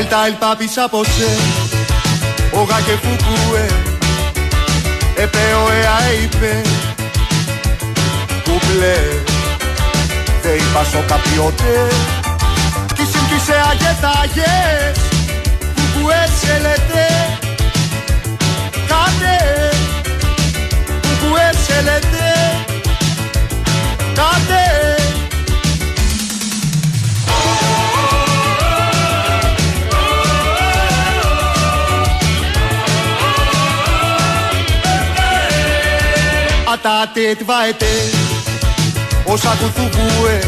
Delta el papi sapose Oga que fukue Επέω εαείπε Κουπλέ Δεν είπας στο καπιότε. Κι συμπτήσε αγετάγες Κουκουέ σε λέτε Κάτε. Κουκουέ σε λέτε Κάτε Atate tvaete Όσα κουθουβούε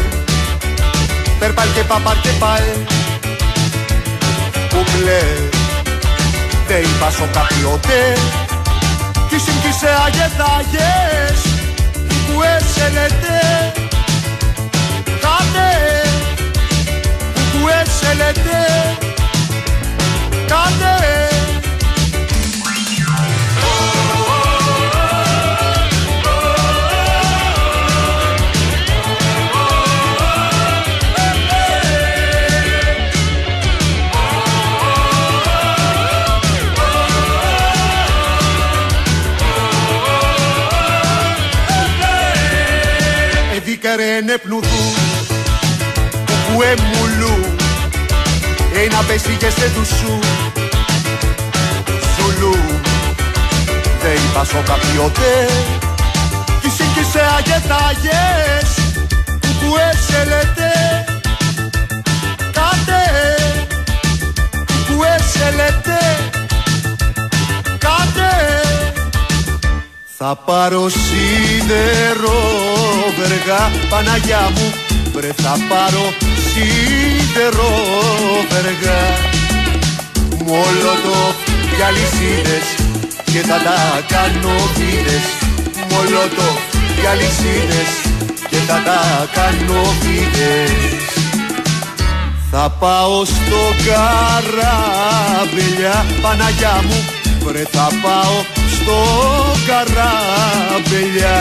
Περπαλ και παπαρ και παλ Κουκλέ Δε είπας σο καπιότε. Κι συμπτήσε αγεθάγες Κουκουέ σε λέτε Κάτε Κουκουέ σε λέτε Κάτε Εδίκαρε πνουδού Που εμουλού Ένα πέσηγε σε δουσού Ζουλού Δεν είπα σο καπιότε Κι σύγκυσε αγετάγες Που έσελετε Κάτε Που έσελετε θα πάρω σίδερο βεργά Παναγιά μου. Βρε θα πάρω σίδερο βεργά. Μολότοφ για λυσίδες και θα τα κάνω βίδες Μολότοφ για λυσίδες και θα τα κάνω βίδες θα πάω στο καράβελια Παναγιά μου. Βρε θα πάω στο καράβελια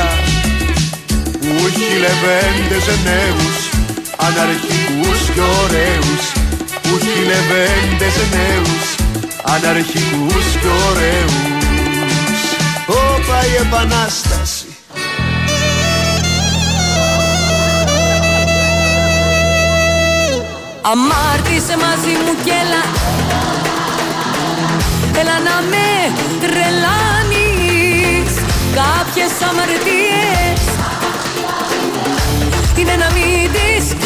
που έχει λεβέντες νέους αναρχικούς και ωραίους. Που έχει λεβέντες νέους αναρχικούς και ωραίους. Όπα η επανάσταση. Αμάρτησε μαζί μου κι έλα. Έλα να με τρελάνεις Κάποιες αμαρτίες. Είναι να μην τις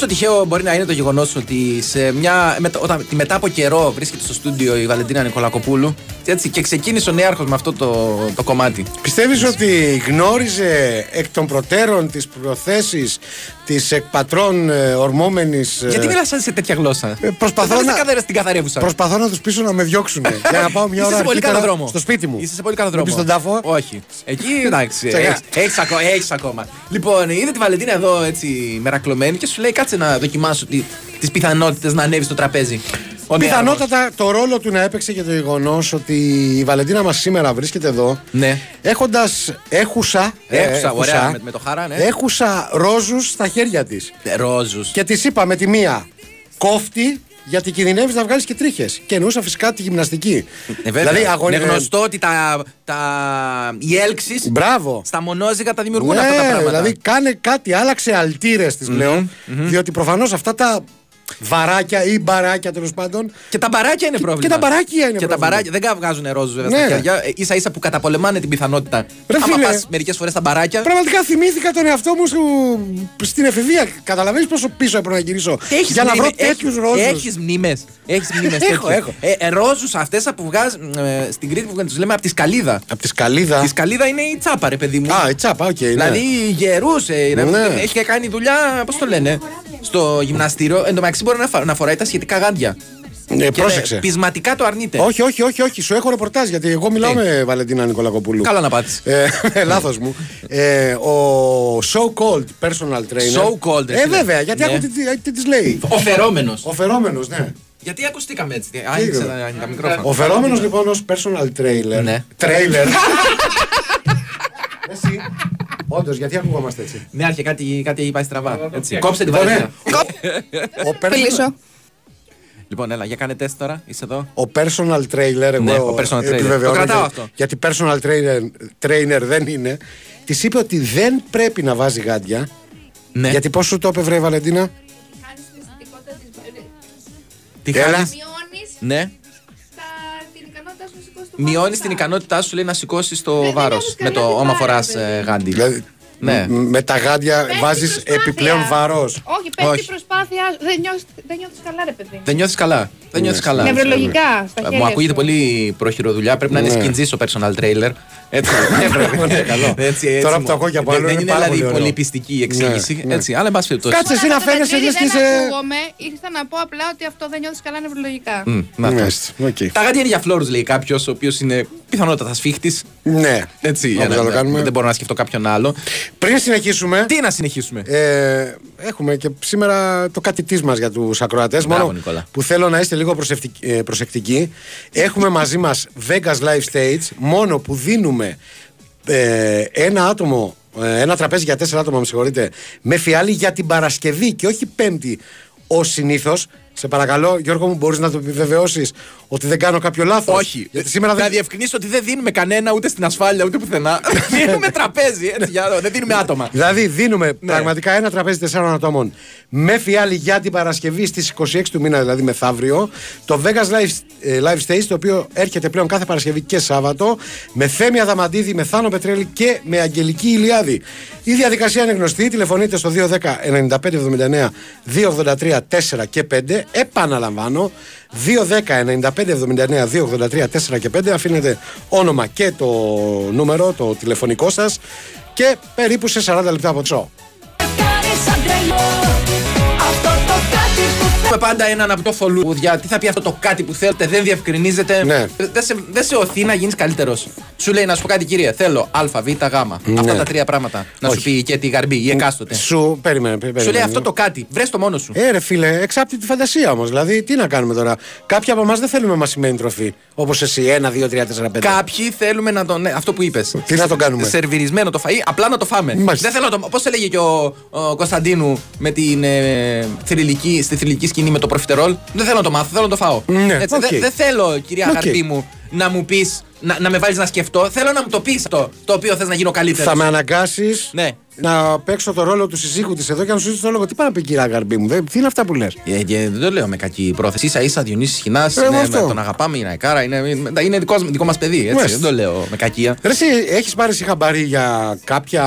Πόσο τυχαίο μπορεί να είναι το γεγονός ότι σε μια, μετα, όταν, μετά από καιρό βρίσκεται στο στούντιο η Βαλεντίνα Νικολακοπούλου έτσι, και ξεκίνησε ο νέαρχος με αυτό το, το κομμάτι. Πιστεύεις ότι γνώριζε εκ των προτέρων τις προθέσεις της εκπατρών ε, ορμόμενης... ε, Γιατί μιλάς σαν σε τέτοια γλώσσα; ε, προσπαθώ Δεν να- να... καθαρά στην καθαρεύουσα. Προσπαθώ να τους πείσω να με διώξουν για να πάω μια ώρα Είσαι σε πολύ αρχίτερα καλό δρόμο. στο σπίτι μου. Είσαι σε πολύ καλό Να δρόμο. πεις στον τάφο. Όχι. Εκεί εντάξει. Τσακά. έχεις- έχεις ακό- Έχεις ακόμα. Λοιπόν, είδε τη Βαλεντίνα εδώ έτσι μερακλωμένη και σου λέει κάτσε να δοκιμάσω τι τις πιθανότητες να ανέβεις στο τραπέζι. Ο νέαρχος. Πιθανότατα το ρόλο του να έπαιξε και το γεγονός ότι η Βαλεντίνα μας σήμερα βρίσκεται εδώ. Ναι. Έχοντας έχουσα. ε, Έχουσα, ωραία, με- με το χαρά, ναι. Έχουσα ρόζους στα χέρια της. Ε, Ρόζους. Και της είπα με τη μία κόφτη γιατί κινδυνεύεις να βγάλεις και τρίχες. Και εννοούσα φυσικά τη γυμναστική. Ε, βέβαια. δηλαδή, αγωνι- Είναι γνωστό ότι τα, τα... οι έλξεις Μπράβο. στα μονόζυγα τα δημιουργούν Ναι, αυτά τα πράγματα. δηλαδή κάνε κάτι, άλλαξε αλτήρες της πλεον Διότι προφανώς αυτά τα βαράκια ή μπαράκια τέλος πάντων. Και τα μπαράκια είναι πρόβλημα. και τα μπαράκια είναι Και τα πρόβλημα. μπαράκια δεν βγάζουν ροζ βέβαια Ναι. στα χέρια. σα ίσα που καταπολεμάνε την πιθανότητα. Ρε Άμα φίλε. πας μερικές φορές στα μπαράκια. Πραγματικά θυμήθηκα τον εαυτό μου σου- στην εφηβεία. Καταλαβαίνεις πόσο πίσω έπρεπε να γυρίσω. Έχεις για να βρω μνήμε- τέτοιους έχεις- ρόζους. Έχεις μνήμες. Έχεις μνήμες Έχω, τέτοιες. έχω. Ε, ε, ρόζους αυτές που βγάζουν ε, στην Κρήτη που τους λέμε από τη σκαλίδα. Από τη σκαλίδα. Η σκαλίδα είναι η τσάπα ρε παιδί μου. Α, η τσάπα, οκ. ναι. Δηλαδή γερούσε, ρε, Ναι. έχει κάνει δουλειά, πώς το λένε, στο γυμναστήριο. Εν τω μεταξύ μπορεί να, φα- να φοράει τα σχετικά γάντια. Ε, Και πρόσεξε. πεισματικά το αρνείται. Όχι, όχι, όχι, όχι. Σου έχω ρεπορτάζ γιατί εγώ μιλάω Τι; με Βαλεντίνα Νικολακοπούλου. Καλά να πάτεις. Ε, Λάθος μου. Ε, ο so called personal trainer. So called, ρε Ε, φίλε. βέβαια, γιατί Ναι. άκου τι, τι, τι της λέει. Ο φερόμενο. Ο φερόμενο, ναι. Γιατί ακουστήκαμε έτσι. Άνοιξε τα, τα μικρόφωνα. Ο φερόμενο λοιπόν ως personal trailer. Ναι. Trailer. Εσύ. Όντως, γιατί ακουγόμαστε έτσι; Ναι, άρχε κάτι, κάτι έχει πάει στραβά. Έτσι. Κόψε την Λοιπόν, ναι. βαρύτητα. Ο personal- Φιλήσω. Λοιπόν, έλα, για κάνε τεστ τώρα. Είσαι εδώ. Ο personal trailer, εγώ Ναι, ο personal trailer. επιβεβαιώνω Το κρατάω για- αυτό. Γιατί personal trainer, trainer δεν είναι. Της είπε ότι δεν πρέπει να βάζει γάντια. Ναι. Γιατί πώς σου το είπε, βρε Βαλεντίνα; Χάνεις την αισθητικότητα της. Τι Έλα. χάνεις; Μειώνεις Ναι. Μειώνεις βάρος. την ικανότητά σου λέει, να σηκώσεις το δεν βάρος νιώθεις με το κανένα όμα φορά βάρος, παιδί. γάντι. Δηλαδή, Ναι. μ- με τα γάντια Πέφτει βάζεις προσπάθεια. επιπλέον βάρος. Όχι, πέφτει Όχι. η προσπάθεια. σου. Δεν νιώθεις, δεν νιώθεις καλά, ρε παιδί. Δεν νιώθεις καλά. Δεν νιώθεις καλά. Νευρολογικά, στα Ε, χέρια Μου ακούγεται σου. πολύ προχειροδουλειά. Πρέπει να είναι Ναι. σκιντζή ο personal trailer. Έτσι. Ναι, πρέπει. Ναι, καλό. Έτσι, έτσι Τώρα μου- που το ακούω και από Δεν- άλλο Δεν είναι είναι πάρα δηλαδή πολύ ωραίο. πολύ πιστική η εξήγηση. Ναι, ναι. Έτσι. Αλλά εν πάση περιπτώσει. Κάτσε εσύ να Κατά τα φαίνεσαι τρίτη λες και δεν είσαι. ακούγομαι. Ήρθα να πω απλά ότι αυτό δεν νιώθεις καλά νευρολογικά. Μμ, να αυτό. Μάλιστα, οκ. Τα γάντια είναι για φλόρους, λέει κάποιος, ο οποίος είναι πιθανότατα σφίχτη. Ναι. Έτσι, για Όπως να- θα το κάνουμε. δεν μπορώ να σκεφτώ κάποιον άλλο. Πριν συνεχίσουμε. Τι να συνεχίσουμε; Ε, έχουμε και σήμερα το κάτι της μας για τους ακροατές. Μπράβο, Μόνο Νικόλα. που θέλω να είστε λίγο προσεκτικ- ε, προσεκτικοί. Έχουμε μαζί μας Vegas Live Stage. Μόνο που δίνουμε ε, ένα άτομο, ε, ένα τραπέζι για τέσσερα άτομα, με συγχωρείτε, με φιάλη για την Παρασκευή και όχι Πέμπτη ως συνήθως. Σε παρακαλώ, Γιώργο μου, μπορείς να το επιβεβαιώσεις ότι δεν κάνω κάποιο λάθος. Όχι. Γιατί σήμερα Να δεν. διευκρινίσω ότι δεν δίνουμε κανένα ούτε στην ασφάλεια ούτε πουθενά. δίνουμε τραπέζι, έτσι, για, δεν δίνουμε άτομα. Δηλαδή δίνουμε Ναι. πραγματικά ένα τραπέζι τεσσάρων ατόμων με φιάλη για την Παρασκευή στις 26 του μήνα, δηλαδή μεθαύριο. Το Vegas Live, ε, Live Stage, το οποίο έρχεται πλέον κάθε Παρασκευή και Σάββατο, με Θέμη Αδαμαντίδη, με Θάνο Πετρέλη και με Αγγελική Ηλιάδη. Η διαδικασία είναι γνωστή, τηλεφωνείτε στο 210 9579 283 4 και 5. Επαναλαμβάνω, 210 9579 283 4 και 5. Αφήνετε όνομα και το νούμερο, το τηλεφωνικό σας και περίπου σε 40 λεπτά από το Έχουμε πάντα έναν από το φολούδια. Τι θα πει αυτό το κάτι που θέλετε, δεν διευκρινίζεται. Ναι. Δεν σε, δεν σε οθεί να γίνεις καλύτερος. Σου λέει να σου πω κάτι, κύριε. Θέλω Α, Β, Γ. Αυτά τα τρία πράγματα. Να σου Ναι. Όχι. πει και τη Γαρμπή ή εκάστοτε. Σου, περίμενε, περίμενε. Σου λέει αυτό το κάτι. Βρες το μόνος σου. Ε, ρε φίλε, εξάπτει τη φαντασία όμως. Δηλαδή, τι να κάνουμε τώρα; Κάποιοι από εμάς δεν θέλουμε μασημένη τροφή. Όπως εσύ, 1, 2, 3, 4, 5. Κάποιοι θέλουμε να τον. Ναι, αυτό που είπες. Τι να τον κάνουμε; Σερβιρισμένο το φαΐ, απλά να το φάμε. Μάλιστα. Δεν θέλω να το. Πώς έλεγε και ο, ο Κωνσταντίνου με την ε, θρυλική, στη θρυλική σκηνή; Με το προφιτερόλ. Δεν θέλω να το μάθω, θέλω να το φάω. Ναι, Έτσι, οκ. δεν- Δεν θέλω, κυρία Οκ. Γαρπή μου, να μου πεις. Να, να με βάλεις να σκεφτώ. Θέλω να μου το πεις αυτό το οποίο θες να γίνω καλύτερος. Θα με αναγκάσεις Ναι. να παίξω το ρόλο του συζύγου της εδώ και να σου ζητήσω το λόγο. Τι πάει να πει, κυρία Γαρμπή μου, δεν- τι είναι αυτά που λες; Ε, και δεν το λέω με κακή πρόθεση. σα ίσα Διονύσης Χινά. Ε, αυτό. τον αγαπάμε, είναι αεκάρα. Είναι, είναι δικό, δικό μας παιδί. Έτσι, Μάλιστα. δεν το λέω με κακία. Ρε, εσύ έχεις πάρει εσύ χαμπάρι για κάποια.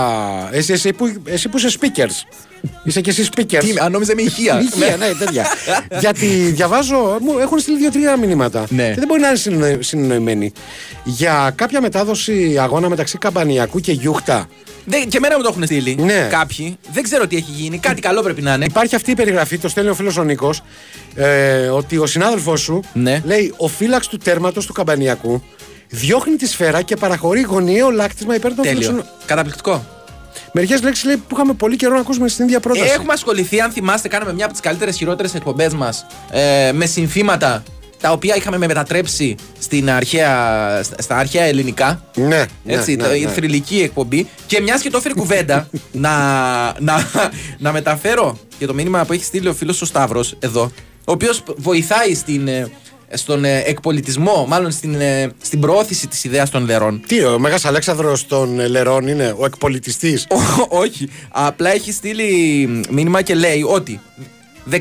Εσύ, εσύ, που, εσύ που είσαι speakers. Είσαι και εσύ speakers. Τι, αν νόμιζε με ηχεία. Υγεία, ναι, τέτοια. Γιατί διαβάζω, μου έχουν στείλει δύο-τρία μηνύματα. Ναι. Και δεν μπορεί να είναι συνεννο- συνεννοημένοι. Για κάποια μετάδοση αγώνα μεταξύ Καμπανιακού και Γιούχτα. Δεν, και εμένα μου το έχουν στείλει Ναι. κάποιοι. Δεν ξέρω τι έχει γίνει. Κάτι καλό πρέπει να είναι. Υπάρχει αυτή η περιγραφή, το στέλνει ο φίλος ο Νίκος, ε, ότι ο συνάδελφός σου Ναι. λέει ο φύλαξ του τέρματος του Καμπανιακού διώχνει τη σφαίρα και παραχωρεί γωνιαίο λάκτισμα υπέρ των Τέλειο. φιλοξενών. Καταπληκτικό. Μερικές λέξεις λέει που είχαμε πολύ καιρό να ακούσουμε στην ίδια πρόταση. Έχουμε ασχοληθεί, αν θυμάστε, κάναμε μια από τις καλύτερες χειρότερες εκπομπές μας ε, με συνθήματα τα οποία είχαμε μετατρέψει στην αρχαία, στα- στα αρχαία ελληνικά. Ναι, Έτσι, ναι, το- ναι, η ναι. θρηλυκή εκπομπή. Και μιας και το έφερε κουβέντα, να, να, να μεταφέρω και το μήνυμα που έχει στείλει ο φίλος ο Σταύρος εδώ, ο οποίος βοηθάει στην, ε, στον ε, εκπολιτισμό, μάλλον στην, ε, στην προώθηση της ιδέας των λερών. Τι, ο Μέγας Αλέξανδρος των ε, Λερών είναι ο εκπολιτιστής; Ό- Όχι. Απλά έχει στείλει μήνυμα και λέει ότι 16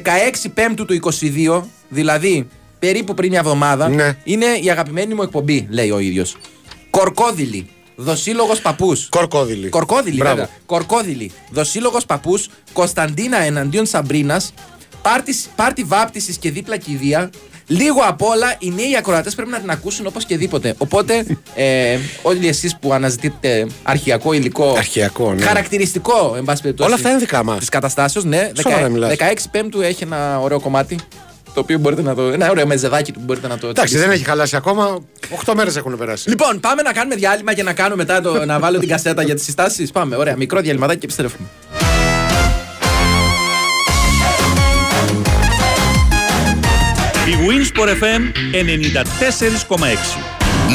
Πέμπτου του 22, δηλαδή περίπου πριν μια εβδομάδα, Ναι. είναι η αγαπημένη μου εκπομπή, λέει ο ίδιος. Κορκόδηλη. Δοσύλλογος παππούς. Κορκόδηλη. Κορκόδηλη, Μπράβο. βέβαια. Κορκόδηλη. Δοσύλλογος παππούς. Κωνσταντίνα εναντίον Σαμπρίνας. Πάρτι, πάρτι βάπτισης και δίπλα κηδεία. Λίγο απ' όλα οι νέοι ακροατές πρέπει να την ακούσουν όπως και δίποτε. Οπότε, ε, όλοι εσείς που αναζητείτε αρχιακό υλικό. Αρχαιακό, ναι. Χαρακτηριστικό, εν πάση περιπτώσει. Όλα αυτά είναι δικά μας. Της καταστάσεως, ναι. Σοβαρά μιλάς. 16 Πέμπτου έχει ένα ωραίο κομμάτι. Το οποίο μπορείτε να το. Ένα ωραίο μεζεδάκι που μπορείτε να το. Εντάξει, τσιμπήσετε. δεν έχει χαλάσει ακόμα. 8 μέρες έχουν περάσει. Λοιπόν, πάμε να κάνουμε διάλειμμα και να κάνουμε μετά το, να βάλω την κασέτα για τις συστάσεις. Πάμε, ωραία. Μικρό διαλυματάκι και επιστρέφουμε. Winsport FM 94,6.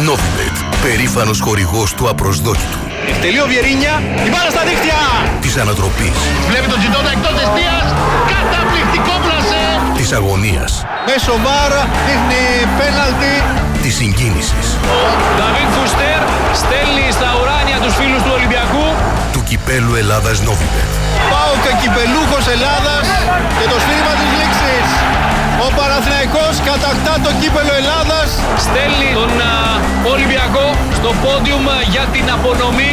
Novibet, περήφανος χορηγός του απροσδόκητου, Εκτελεί ο Βιερίνια, η μπάλα στα δίχτυα. της ανατροπής, Βλέπει τον Τζιντότα εκτός εστίας. Καταπληκτικό πλασέ. της αγωνίας, Μέσω βάρα δείχνει πέναλτι. της συγκίνησης, Δαβίδ Φουστέρ στέλνει στα ουράνια τους φίλους του Ολυμπιακού. του κυπέλου Ελλάδας Novibet. Πάω και κυπελούχος Ελλάδας και το σφύριγμα της λήξης. Ο Παναθηναϊκός κατακτά το κύπελο Ελλάδας. Στέλνει τον α, Ολυμπιακό στο πόντιουμ α, για την απονομή.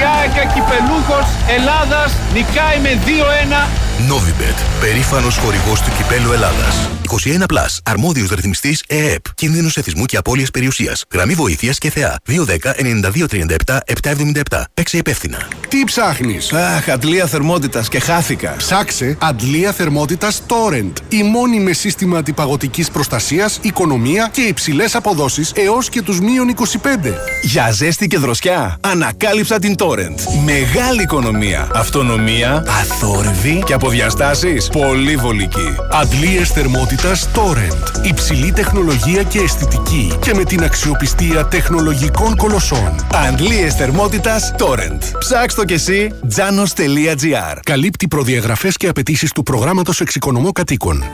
Η ΑΕΚ κυπελούχος Ελλάδας νικάει με 2-1. Novibet, περήφανος χορηγός του κυπέλου Ελλάδας. 21 Plus, αρμόδιος ρυθμιστής ΕΕΠ. Κίνδυνος εθισμού και απώλειας περιουσίας. Γραμμή βοήθειας και θεά. 210 9237 777. Παίξε υπεύθυνα. Τι ψάχνεις; Αχ, αντλία θερμότητας και χάθηκα. Ψάξε αντλία θερμότητας Torrent. Η μόνη με σύστημα αντιπαγωτικής προστασίας, οικονομία και υψηλές αποδόσεις έως και τους μείον 25. Για ζέστη και δροσιά, ανακάλυψα την Torrent. Μεγάλη οικονομία, αυτονομία, αθόρυβη και από διαστάσεις πολύ βολική. Αντλίες θερμότητας Torrent. Υψηλή τεχνολογία και αισθητική και με την αξιοπιστία τεχνολογικών κολοσσών. Αντλίες θερμότητας Torrent. Ψάξ' το κι εσύ, janos.gr. Καλύπτει προδιαγραφές και απαιτήσεις του προγράμματος εξοικονομώ κατοίκων.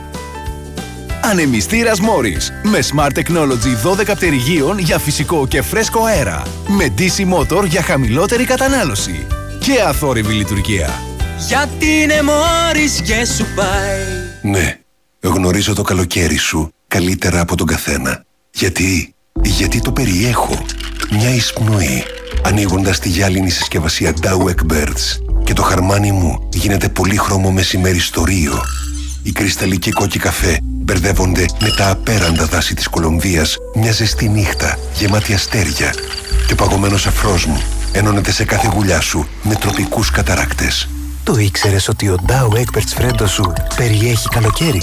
Ανεμιστήρας Morris. Με Smart Technology 12 πτερυγίων για φυσικό και φρέσκο αέρα. Με DC Motor για χαμηλότερη κατανάλωση. Και αθόρυβη λειτουργία. Γιατί είναι μόρις και σου πάει Ναι, γνωρίζω το καλοκαίρι σου καλύτερα από τον καθένα. Γιατί, γιατί το περιέχω. Μια εισπνοή, ανοίγοντας τη γυάλινη συσκευασία Dow Birds και το χαρμάνι μου γίνεται πολύχρωμο μεσημέρι στο Ρίο. Οι κρυσταλλικοί κόκκι καφέ μπερδεύονται με τα απέραντα δάση της Κολομβίας μια ζεστή νύχτα γεμάτη αστέρια και ο παγωμένος αφρός μου ενώνεται σε κάθε γουλιά σου με τροπικούς καταράκτες. Το ήξερες ότι ο Dow Egberts Φρέντο σου περιέχει καλοκαίρι;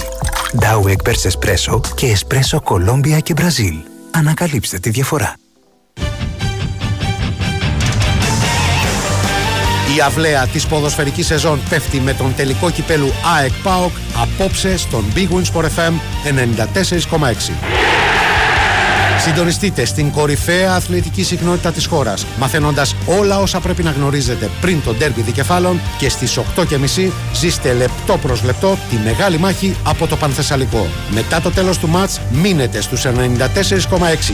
Dow Egberts Espresso και Espresso Colombia και Μπραζίλ. Ανακαλύψτε τη διαφορά. Η αυλαία της ποδοσφαιρικής σεζόν πέφτει με τον τελικό κυπέλου ΑΕΚ ΠΑΟΚ απόψε στον Big Win Sport FM 94,6. Συντονιστείτε στην κορυφαία αθλητική συχνότητα της χώρας, μαθαίνοντας όλα όσα πρέπει να γνωρίζετε πριν τον τέρμπι δικεφάλων και στις 8.30 ζήστε λεπτό προς λεπτό τη μεγάλη μάχη από το Πανθεσσαλικό. Μετά το τέλος του μάτς μείνετε στους 94,6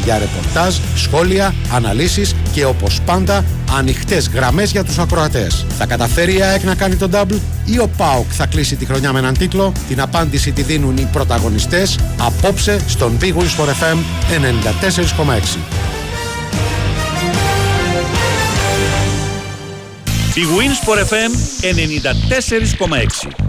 για ρεπορτάζ, σχόλια, αναλύσεις και όπως πάντα ανοιχτές γραμμές για τους ακροατές. Θα καταφέρει η ΑΕΚ να κάνει τον double ή ο ΠΑΟΚ θα κλείσει τη χρονιά με έναν τίτλο; Την απάντηση τη δίνουν οι πρωταγωνιστές απόψε στον Big Wins for FM 94,6. Η Winsport FM 94,6.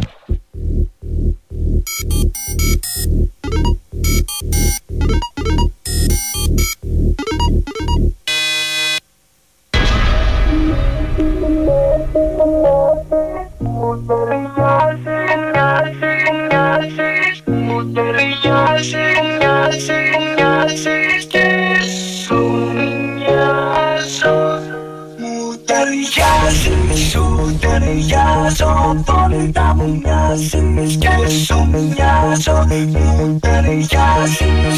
Μου μοιάζεις και σου μοιάζω Μου ταιριάζεις, σου ταιριάζω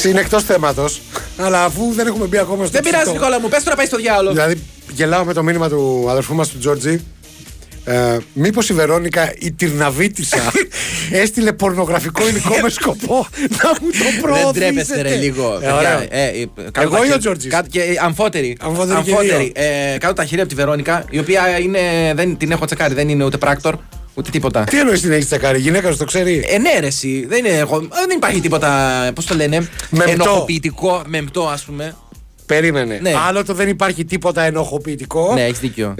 Εντάξει, είναι εκτός θέματος. Αλλά αφού δεν έχουμε μπει ακόμα στο Δεν πειράζει, ψητό- Νικόλα μου, πες τώρα πάει στο διάλογο. Δηλαδή, γελάω με το μήνυμα του αδερφού μας του Τζόρτζι. Ε, Μήπως η Βερόνικα η Τυρναβίτησα έστειλε πορνογραφικό υλικό με σκοπό να μου το Δεν προωθήσετε; τρέπεστε ρε λίγο. Ε, παιδιά. ωραίο. Ε, ε, κάτω Εγώ τα ή ο χέρια- Τζόρτζης; κάτω και- ε, Αμφότερη. Αμφότερη και Αμφότερη. Ε, Κάτω τα χέρια από τη Βερόνικα, η οποία είναι, δεν την έχω τσεκάρει, δεν είναι ούτε πράκτορ, ούτε τίποτα. Τι εννοείς την έχεις τσεκάρει, η γυναίκα σου το ξέρει; Ε, ναι, ρε, εσύ. Δεν, είναι, εγώ, δεν υπάρχει τίποτα, πώς το λένε, Μεμπτό. ενοχοποιητικό, μεμπτό, ας πούμε. Περίμενε. Ναι. Άλλο το δεν υπάρχει τίποτα ενοχοποιητικό. Ναι, έχεις δίκιο.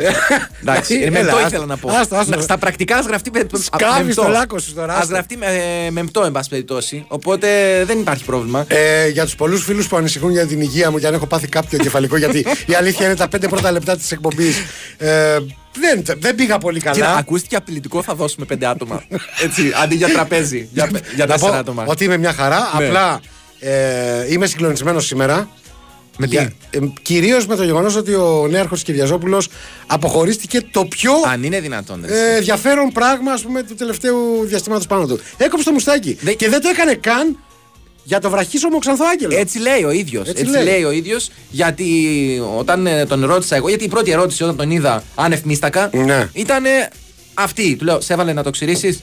Εντάξει, Δηλαδή, ε, μεμπτό έλα, ήθελα να πω. άστο, άστο. Να- Στα πρακτικά ας γραφτεί με, Σκάβεις μεμπτό. το λάκκο σου τώρα, Ας άστο. γραφτεί με, μεμπτό, εν πάση περιπτώσει. Οπότε δεν υπάρχει πρόβλημα. Ε, για τους πολλούς φίλους που ανησυχούν για την υγεία μου και αν έχω πάθει κάποιο κεφαλικό, γιατί η αλήθεια είναι τα πέντε πρώτα λεπτά της εκπομπής. Ε, δεν, δεν πήγα πολύ καλά. Κοίτα, ακούστηκε απειλητικό, θα δώσουμε πέντε άτομα. Έτσι, αντί για τραπέζι. Για, για Να τέσσερα πω άτομα. ότι είμαι μια χαρά. Ναι. Απλά ε, είμαι συγκλονισμένος σήμερα. Με τι; Ε, Κυρίως με το γεγονός ότι ο νέαρχος Κυριαζόπουλος αποχωρίστηκε το πιο Αν είναι δυνατόν. ρε. ε, ενδιαφέρον πράγμα ας πούμε, του τελευταίου διαστήματος πάνω του. Έκοψε το μουστάκι. Και δεν το έκανε καν για το βραχίσωμο Ξανθό Άγγελο. Έτσι λέει ο ίδιος. Έτσι Έτσι, λέει. λέει. ο ίδιος, γιατί όταν ε, τον ρώτησα εγώ, γιατί η πρώτη ερώτηση όταν τον είδα άνευ μίστακα Ναι. ήταν αυτή. Του λέω, σε έβαλε να το ξυρίσει.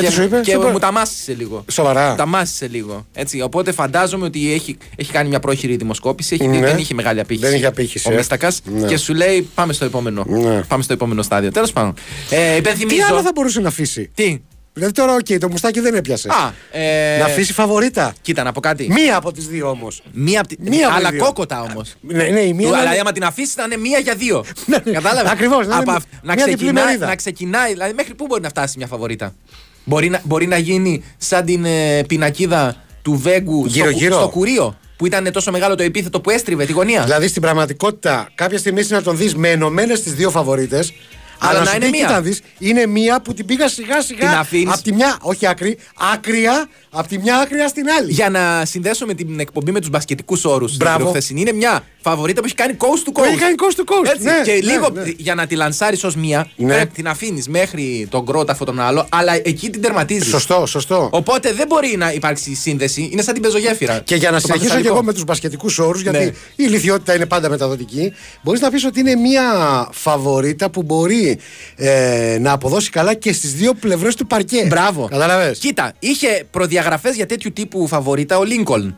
Και τι σου είπε; Και Σου είπε; μου τα μάσησε λίγο. Σοβαρά; Μου τα μάσησε λίγο. Έτσι, οπότε φαντάζομαι ότι έχει, έχει κάνει μια πρόχειρη δημοσκόπηση. Έχει, Ναι. Δεν είχε μεγάλη απήχηση. Δεν είχε απήχηση, Ο ε. Μύστακας Ναι. και σου λέει πάμε στο επόμενο. Ναι. Πάμε στο επόμενο στάδιο. Τέλος πάντων. Ε, Τι υπενθυμίζω. άλλο θα μπορούσε να αφήσει; Τι; Δηλαδή τώρα, οκ, το μουστάκι δεν έπιασε. Α, ε, Να αφήσει φαβορίτα. Κοίτα, να πω κάτι. Μία από τις δύο όμως. Μία απ' τη- Μία από αλλά τις δύο. κόκοτα όμως. Ναι, ναι, η μία. Αλλά είναι- άμα την αφήσει θα είναι μία για δύο. Κατάλαβες; Ακριβώς, να είναι να, μια διπλή ξεκινάει, μερίδα. να ξεκινάει. Δηλαδή, μέχρι πού μπορεί να φτάσει μια φαβορίτα; Μπορεί να, μπορεί να γίνει σαν την ε, πινακίδα του Βέγκου στο, Γύρω-γύρω. στο κουρίο. Που ήταν τόσο μεγάλο το επίθετο που έστριβε τη γωνία. Δηλαδή στην πραγματικότητα, κάποια στιγμή είσαι να τον δεις με ενωμένες τις δύο φαβορίτες. Αλλά Αλλά να να σου είναι πει, μία. κοίτα δεις, είναι μία που την πήγα σιγά Την σιγά. αφήνεις. Από τη μια, όχι άκρη, άκρια, από τη μια άκρια στην άλλη. Για να συνδέσω με την εκπομπή με τους μπασκετικούς όρους. Μπράβο. Είναι μια φαβορίτα που έχει κάνει coast to Που coast. έχει κάνει coast to coast, Έτσι. ναι, και ναι, λίγο ναι. για να τη λανσάρεις ως μία, Ναι. πρέπει την αφήνεις μέχρι τον κρόταφο τον άλλο, αλλά εκεί την τερματίζεις. Σωστό, σωστό. Οπότε δεν μπορεί να υπάρξει σύνδεση. Είναι σαν την πεζογέφυρα. Και για να Το συνεχίσω και παθητικό. εγώ με τους μπασκετικούς όρους, γιατί Ναι. η ηλικιότητα είναι πάντα μεταδοτική, μπορείς να πεις ότι είναι μία φαβορίτα που μπορεί ε, να αποδώσει καλά και στις δύο πλευρές του παρκέ. Μπράβο. Κατάλαβε. Κοίτα, είχε προδιαγραφές για τέτοιου τύπου φαβορίτα ο Λίνκολν.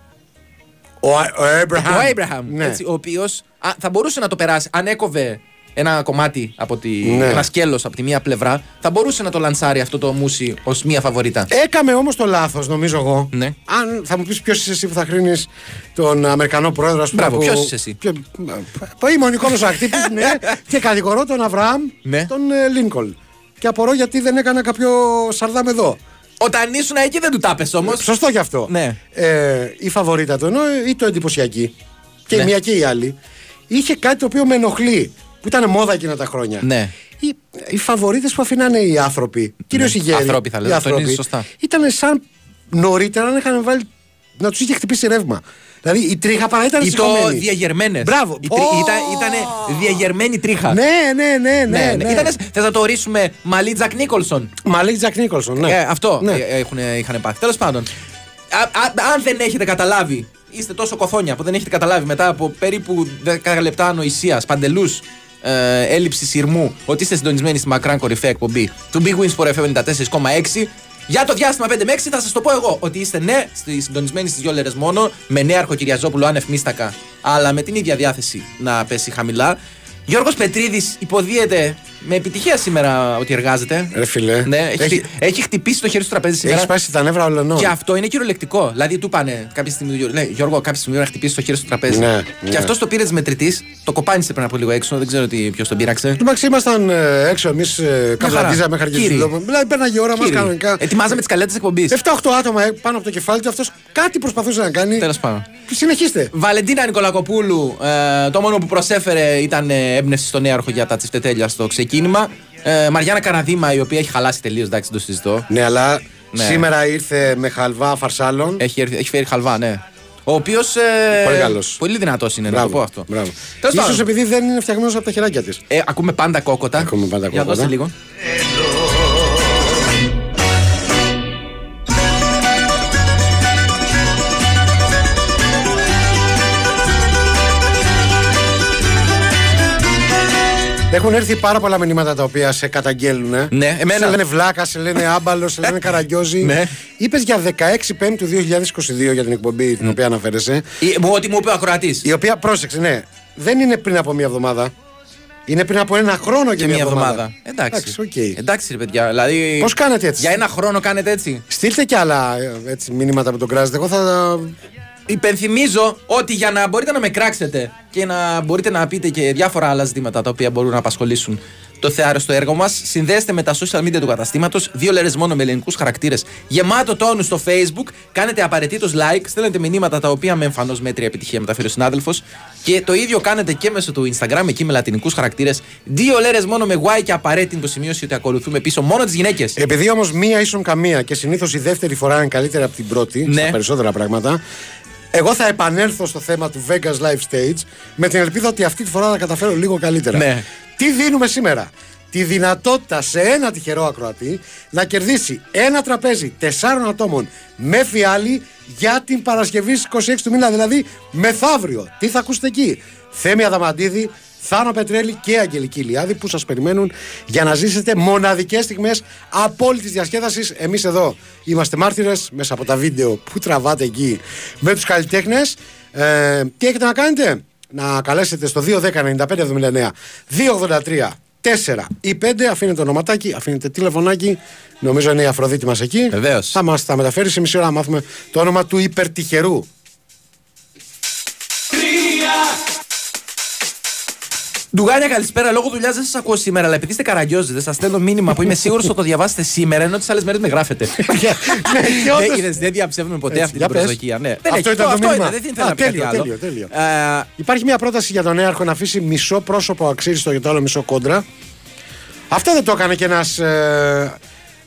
Ο, ο Abraham. Ο Abraham. Ναι. Έτσι, ο οποίος θα μπορούσε να το περάσει. Αν έκοβε ένα κομμάτι από τη, Ναι. ένα σκέλος από τη μία πλευρά, θα μπορούσε να το λανσάρει αυτό το μουσι ως μία φαβορίτα. Έκαμε όμως το λάθος, νομίζω εγώ. Ναι. Αν θα μου πεις ποιος είσαι εσύ που θα κρίνει τον Αμερικανό πρόεδρο, ας πούμε. Μπράβο, που- ποιος είσαι εσύ; Ποιο... Είμαι ο Νικόλος Ακτύπης, ναι, και κατηγορώ τον Αβραάμ Ναι. τον ε, Λίνκολ. Και απορώ γιατί δεν έκανα κάποιο σαρδάμ εδώ. Όταν ήσουν εκεί δεν του τάπε όμως. Σωστό κι αυτό. Ναι. Ε, η φαβορίτα του εννοώ ή το εντυπωσιακή. Και η Ναι. μία και η άλλη. Είχε κάτι το οποίο με ενοχλεί. Που ήταν μόδα εκείνα τα χρόνια. Ναι. Οι, οι φαβορίτες που αφήνανε οι άνθρωποι, κυρίως οι γέροι. Ανθρώποι θα οι λέω, άνθρωποι, τονίζεις σωστά. Ήταν σαν νωρίτερα να είχαν βάλει. να τους είχε χτυπήσει ρεύμα. Δηλαδή η τρίχα παρά ήταν Ή το σηκωμένη. διαγερμένες. Μπράβο. Ήταν διαγερμένη τρίχα. Ναι, ναι, ναι, ναι. ναι. Ήτανες, θες να το ορίσουμε Μαλί Τζακ Νίκολσον; Μαλίκ Τζακ Νίκολσον, ναι. Ε, αυτό Ναι. ε, έχουν, είχαν πάθει. Τέλος πάντων. Α, α, αν δεν έχετε καταλάβει, είστε τόσο κοθόνια που δεν έχετε καταλάβει μετά από περίπου 10 λεπτά ανοησίας, παντελούς ε, έλλειψης σειρμού, ότι είστε συντονισμένοι στη μακράν κορυφαία εκπομπή του Big Wins for FM 94,6. Για το διάστημα 5 με 6 θα σας το πω εγώ ότι είστε ναι, στη- συντονισμένοι στι δύο λέρε μόνο, με νέαρχο Κυριαζόπουλο άνευ μίστακα, αλλά με την ίδια διάθεση να πέσει χαμηλά. Γιώργος Πετρίδης υποδίεται με επιτυχία σήμερα ότι εργάζεται. Ρε φιλέ. Ναι, έχει, Έχει- χτυ- έχει χτυπήσει το χέρι στο τραπέζι σήμερα. Έχει σπάσει τα νεύρα όλων. Και αυτό είναι κυριολεκτικό. Δηλαδή του πάνε κάποια στιγμή. Λέει, Γιώργο, κάποια στιγμή να χτυπήσει το χέρι στο τραπέζι. Ναι, Και ναι. αυτό το πήρε τη μετρητής, το κοπάνισε πριν από λίγο έξω. Δεν ξέρω ποιος τον πείραξε. Εντάξει, ήμασταν ε, έξω εμείς, ε, καβλαντίζαμε, Κύριοι. χαρακτηριστικό. Δηλαδή, πέρναγε η ώρα μας Κύριοι, κανονικά. Ετοιμάζαμε τις καλέτες εκπομπής. 7-8 άτομα ε, πάνω από το κεφάλι του, αυτός κάτι προσπαθούσε να κάνει. Τέλος πάντων. Συνεχίστε. Βαλεντίνα Νικολακοπούλου, ε, το μόνο που προσέφερε ήταν ε, έμπνευση στον νέαρχο για τα τσιφτετέλεια στο ξεκίνημα. Ε, Μαριάννα Καραδίμα, η οποία έχει χαλάσει τελείως, εντάξει, δεν το συζητώ. Ναι, αλλά Ναι. σήμερα ήρθε με χαλβά φαρσάλων. Έχει, έρθει- έχει φέρει χαλβά, ναι. Ο οποίος. Πολύ καλός. Πολύ δυνατός είναι, να το πω αυτό. Μπράβο. Τέλος πάντων. Ίσως επειδή δεν είναι φτιαγμένος από τα χεράκια της. Ε, ακούμε πάντα κόκοτα. Ακούμε πάντα Για κόκοτα. δώστε λίγο. Έχουν έρθει πάρα πολλά μηνύματα τα οποία σε καταγγέλνουν. ε. Ναι, εμένα. Σε λένε βλάκα, σε λένε άμπαλος, σε λένε καραγκιόζη. Ναι. Είπες για 16 Πέμπτου 2022 για την εκπομπή την οποία αναφέρεσαι. Ή- μου- Ότι μου είπε ο ακροατής. Η οποία, πρόσεξε, ναι, δεν είναι πριν από μία εβδομάδα. Είναι πριν από ένα χρόνο και, Και μία εβδομάδα. Εντάξει. οκ. Εντάξει, ρε παιδιά. Δηλαδή, Πώς κάνετε έτσι; Για ένα χρόνο κάνετε έτσι. Στείλτε κι άλλα ε, έτσι, μηνύματα που τον κράζετε. Εγώ θα. Υπενθυμίζω ότι για να μπορείτε να με κράξετε και να μπορείτε να πείτε και διάφορα άλλα ζητήματα τα οποία μπορούν να απασχολήσουν το θεάρεστο έργο μας, συνδέστε με τα social media του καταστήματος. Δύο λέρες μόνο με ελληνικούς χαρακτήρες. Γεμάτο τόνους στο Facebook. Κάνετε απαραιτήτως like. Στέλνετε μηνύματα τα οποία με εμφανώς μέτρια επιτυχία μεταφέρει ο συνάδελφος. Και το ίδιο κάνετε και μέσω του Instagram εκεί με λατινικούς χαρακτήρες. Δύο λέρες μόνο με Y και απαραίτητο σημείωση ότι ακολουθούμε πίσω μόνο τις γυναίκες. Επειδή όμως μία ίσον καμία και συνήθως η δεύτερη φορά είναι καλύτερη από την πρώτη Ναι. στα περισσότερα πράγματα. Εγώ θα επανέλθω στο θέμα του Vegas Live Stage με την ελπίδα ότι αυτή τη φορά θα καταφέρω λίγο καλύτερα. Ναι. Τι δίνουμε σήμερα; Τη δυνατότητα σε ένα τυχερό ακροατή να κερδίσει ένα τραπέζι τεσσάρων ατόμων με φιάλη για την Παρασκευή στις 26 του μήνα, δηλαδή μεθαύριο. Τι θα ακούσετε εκεί; Θέμη Αδαμαντίδη, Θάνο Πετρέλη και Αγγελική Λιάδη που σας περιμένουν για να ζήσετε μοναδικές στιγμές απόλυτης διασκέδασης. Εμείς εδώ είμαστε μάρτυρες μέσα από τα βίντεο που τραβάτε εκεί με τους καλλιτέχνες. Ε, τι έχετε να κάνετε; Να καλέσετε στο 210-9579 283 4 ή 5. Αφήνετε το ονοματάκι, αφήνετε τηλεφωνάκι. Νομίζω είναι η Αφροδίτη μας εκεί. Βεβαίως. Θα μας τα μεταφέρει σε μισή ώρα να μάθουμε το όνομα του υπερτυχερού. Ντουγάνια, καλησπέρα. Λόγω δουλειάς δεν σας ακούω σήμερα, αλλά επειδή είστε καραγκιόζητε, σας στέλνω μήνυμα που είμαι σίγουρος ότι θα το διαβάσετε σήμερα, ενώ τις άλλες μέρες με γράφετε. και όντως- Δεν είδες, δεν διαψεύδουμε ποτέ Έτσι, αυτή για την πες. προσδοκία. Ναι. Δεν Αυτό έχει- ήταν το αυτό μήνυμα. είναι, δεν Α, θέλω να πει κάτι τέλειο, άλλο. τέλειο, τέλειο. Ε, Υπάρχει μια πρόταση για τον νέαρχο να αφήσει μισό πρόσωπο αξίριστο και το άλλο μισό κόντρα. Αυτό δεν το έκανε και ένας ε,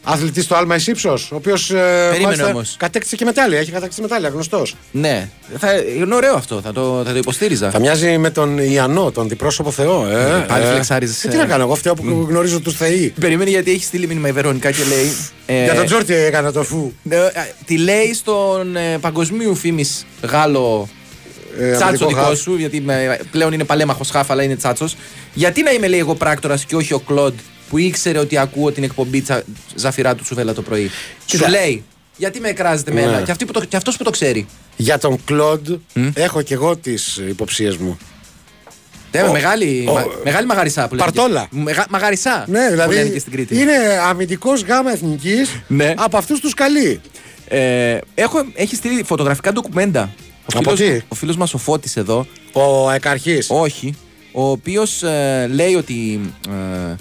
αθλητής στο Άλμα Ισύψο, ο οποίος Περίμενε όμως. κατέκτησε και μετάλλια. Έχει κατακτήσει μετάλλια, γνωστός. Ναι, θα, είναι ωραίο αυτό, θα το, θα το υποστήριζα. Θα μοιάζει με τον Ιαννό, τον διπρόσωπο Θεό. Ε, πάλι ε. φλεξάριζες, Ε, τι ε. να κάνω, εγώ φταίω που γνωρίζω τους Θεοί. Περίμενε γιατί έχει στείλει μήνυμα η Βερόνικα και λέει. ε, Για τον Τζόρτι έκανα το φου. ε, ε, Τη λέει στον ε, παγκοσμίου φήμης Γάλλο Ε, τσάτσο αμυντικό δικό χαφ. σου, γιατί με- πλέον είναι παλέμαχος χάφ, αλλά είναι τσάτσος. Γιατί να είμαι, λέει, εγώ πράκτορας και όχι ο Κλοντ που ήξερε ότι ακούω την εκπομπή τσα, Ζαφυρά του Τσουβέλα το πρωί. Κοίτα. Σου λέει, γιατί με εκράζετε Ναι. μένα, και, αυτή που το, και αυτός που το ξέρει. Για τον Κλοντ έχω και εγώ τις υποψίες μου. Ναι, Ο- μεγάλη, ο- μα- μεγάλη μαγαρισά που λένε. Παρτόλα. και- Μεγα, μαγαρισά. Ναι, που λένε δηλαδή και στην Κρήτη. είναι αμυντικός γάμα εθνικής Ναι. από αυτούς τους καλοί. Ε, έχω, έχει στείλει φωτογραφικά ντοκουμέντα. Ο Από φίλος, τι; ο φίλος μας ο Φώτης εδώ. Ο Εκαρχής. Όχι. Ο οποίος ε, λέει ότι ε,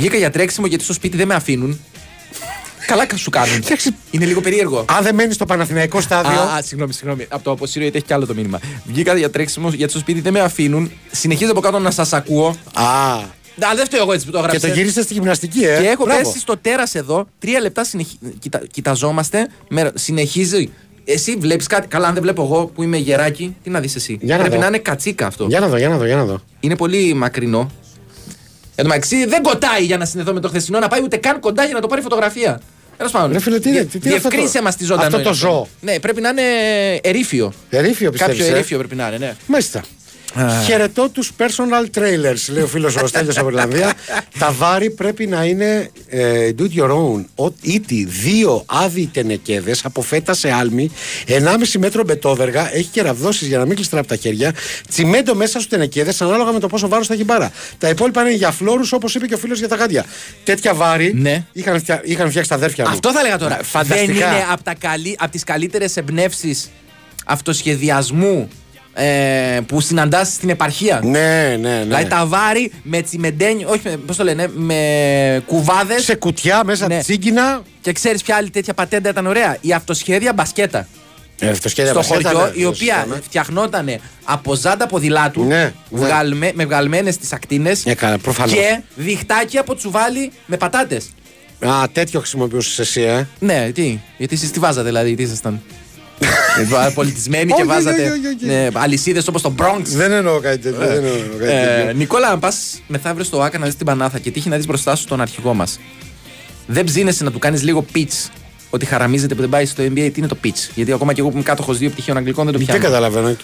βγήκα για τρέξιμο γιατί στο σπίτι δεν με αφήνουν. Καλά σου κάνουν. Είναι λίγο περίεργο. Αν δεν μένεις στο Παναθηναϊκό στάδιο. Α, α, συγγνώμη, συγγνώμη. Από το αποσύριο γιατί έχει κι άλλο το μήνυμα. Βγήκα για τρέξιμο γιατί στο σπίτι δεν με αφήνουν. Συνεχίζει από κάτω να σας ακούω. Α. Α, δεν φταίω εγώ έτσι που το Και έγραψε. το γύρισες στη γυμναστική, ε. Και έχω Μπράβο. πέσει στο τέρας εδώ. Τρία λεπτά συνεχι... κοιτα... κοιταζόμαστε. Με... Συνεχίζει. Εσύ βλέπεις κάτι. Καλά, αν δεν βλέπω εγώ που είμαι γεράκι, τι να δεις εσύ. Για να Πρέπει δω. να είναι κατσίκα αυτό. Για να δω, για να δω, για να δω. Είναι πολύ μακρινό. Εν τω μεταξύ δεν κοτάει για να συνδεθώ με το χθεσινό, να πάει ούτε καν κοντά για να το πάρει φωτογραφία. Τέλος πάντων. Ρε φίλε, τι είναι, τι- τι είναι αυτό Διευκρίνησε το- μας τη ζωντανό. αυτό το είναι ζώο. Ναι, πρέπει να είναι ερήφιο. Ερήφιο πιστεύεις, Κάποιο ε; ερήφιο πρέπει να είναι, ναι. Μάλιστα. Χαιρετώ τους personal trailers, λέει ο φίλος ο Στέλιος από Ιρλανδία. Τα βάρη πρέπει να είναι ε, do it your own. Ο, ήτι δύο άδειοι τενεκέδες από φέτα σε άλμη, 1,5 μέτρο μπετόβεργα, έχει κεραυδώσει για να μην κλειστρά από τα χέρια, τσιμέντο μέσα στους τενεκέδες ανάλογα με το πόσο βάρος θα έχει μπάρα. Τα υπόλοιπα είναι για φλόρους όπως είπε και ο φίλος για τα γάντια. Τέτοια βάρη Ναι. είχαν, φτια... είχαν φτιάξει τα αδέρφια μου. Αυτό θα έλεγα τώρα. Ναι, Φανταστικά. Δεν είναι από, τα καλύ... από τις καλύτερες εμπνεύσεις αυτοσχεδιασμού ε, που συναντάς στην επαρχία. Ναι, ναι, ναι. Δηλαδή τα βάρη με τσιμεντένι, όχι με, πώς το λένε, με κουβάδες. Σε κουτιά μέσα Ναι. τσίγκινα. Και ξέρεις ποια άλλη τέτοια πατέντα ήταν ωραία; Η αυτοσχέδια μπασκέτα. Ε, αυτοσχέδια στο μπασκέτα, χωριό, ναι, η το οποία συζητάμε. φτιαχνόταν από ζάντα ποδηλάτου Ναι, ναι. βγαλμε, με βγαλμένες τις ακτίνες Ε, καλά, προφανώς. και διχτάκι από τσουβάλι με πατάτες. Α, τέτοιο χρησιμοποιούσες εσύ, ε. Ναι, τι, γιατί εσείς τι βάζατε δηλαδή, τι ήσασταν. Ε, Πολιτισμένοι και Όχι, όχι, βάζατε όχι, όχι, όχι. ναι, αλυσίδες όπως το Bronx. Δεν εννοώ κάτι τέτοιο. δεν εννοώ κάτι Ε, τέτοιο. Νικόλα, αν πας μεθαύριο στο ΑΚΑ να δεις την Πανάθα και τύχει να δεις μπροστά σου τον αρχηγό μας, δεν ψήνεσαι να του κάνεις λίγο pitch ότι χαραμίζεται που δεν πάει στο NBA. Τι είναι το pitch; Γιατί ακόμα και εγώ που είμαι κάτοχος δύο πτυχίων Αγγλικών δεν το Δεν πιάνω. καταλαβαίνω.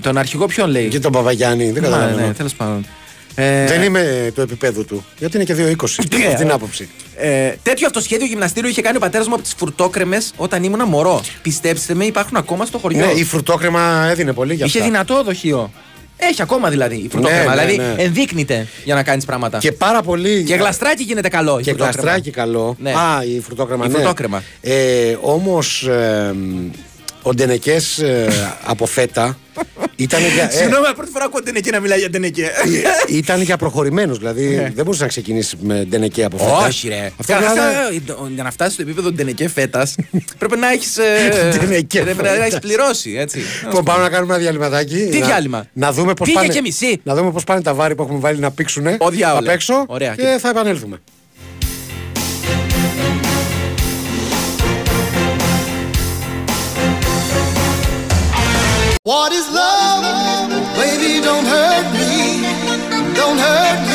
Τον αρχηγό ποιον λέει; Και τον Παπαγιάννη, δεν Μα, καταλαβαίνω. Ναι, τέλος πάντων. Ε, Δεν είμαι το επίπεδο του. Γιατί είναι και 2,20. Ναι. Αυτή την άποψη. Ε, τέτοιο αυτοσχέδιο γυμναστήριο είχε κάνει ο πατέρας μου από τις φουρτόκρεμες όταν ήμουν μωρό. Πιστέψτε με, υπάρχουν ακόμα στο χωριό. Ναι, η φρουτόκρεμα έδινε πολύ για Είχε αυτά. δυνατό δοχείο. Έχει ακόμα δηλαδή η φρουτόκρεμα. Ναι, ναι, δηλαδή ναι. ενδείκνυται για να κάνεις πράγματα. Και πάρα πολύ. Και γλαστράκι γίνεται καλό. η Και φρουτόκρεμα. γλαστράκι καλό. Ναι. Α, η φρουτόκρεμα. Η ναι. φρουτόκρεμα. Ε, Όμως ο Ντενεκές από φέτα ήταν για, ε, Συγγνώμη, πρώτη φορά ακούω την εκεί να μιλάει για την εκεί. ήταν για προχωρημένους. Δηλαδή Ναι. δεν μπορούσε να ξεκινήσει με Ντενεκέ από φέτα. Όχι, ρε. Αυτό Καλά, δηλαδή- αυτά, για να φτάσει στο επίπεδο ντενεκέ φέτας, πρέπει να έχεις. Ντενεκέ πρέπει να φέτας. έχεις πληρώσει. Έτσι. Λοιπόν, πάμε να κάνουμε ένα διαλυματάκι. Τι να, διάλειμμα; Να δούμε πώς Πήγε πάνε, και μισή. να δούμε πώς πάνε τα βάρη που έχουμε βάλει να πήξουν Ο διάολε. απ' έξω Ωραία. και θα επανέλθουμε. What is love? Baby, don't hurt me. Don't hurt me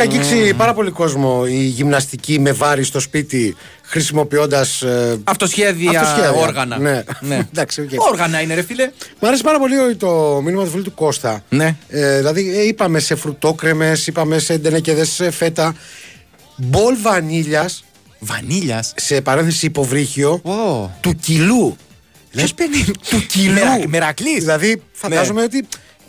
Έχει αγγίξει πάρα πολύ κόσμο η γυμναστική με βάρη στο σπίτι χρησιμοποιώντας. Αυτοσχέδια, όργανα. Ναι. Ναι. Εντάξει, οκ. Όργανα είναι, ρε φίλε. Μ' αρέσει πάρα πολύ το μήνυμα του φίλου του Κώστα. Ναι. Ε, δηλαδή, ε, είπαμε σε φρουτόκρεμες, είπαμε σε ντενεκεδέ φέτα. Μπολ βανίλιας. Βανίλιας; Σε παρένθεση υποβρύχιο. Oh. Του κιλού. Ποιος παίρνει; Του κιλού. Μερα- Μερακλής. Δηλαδή, φαντάζομαι ότι.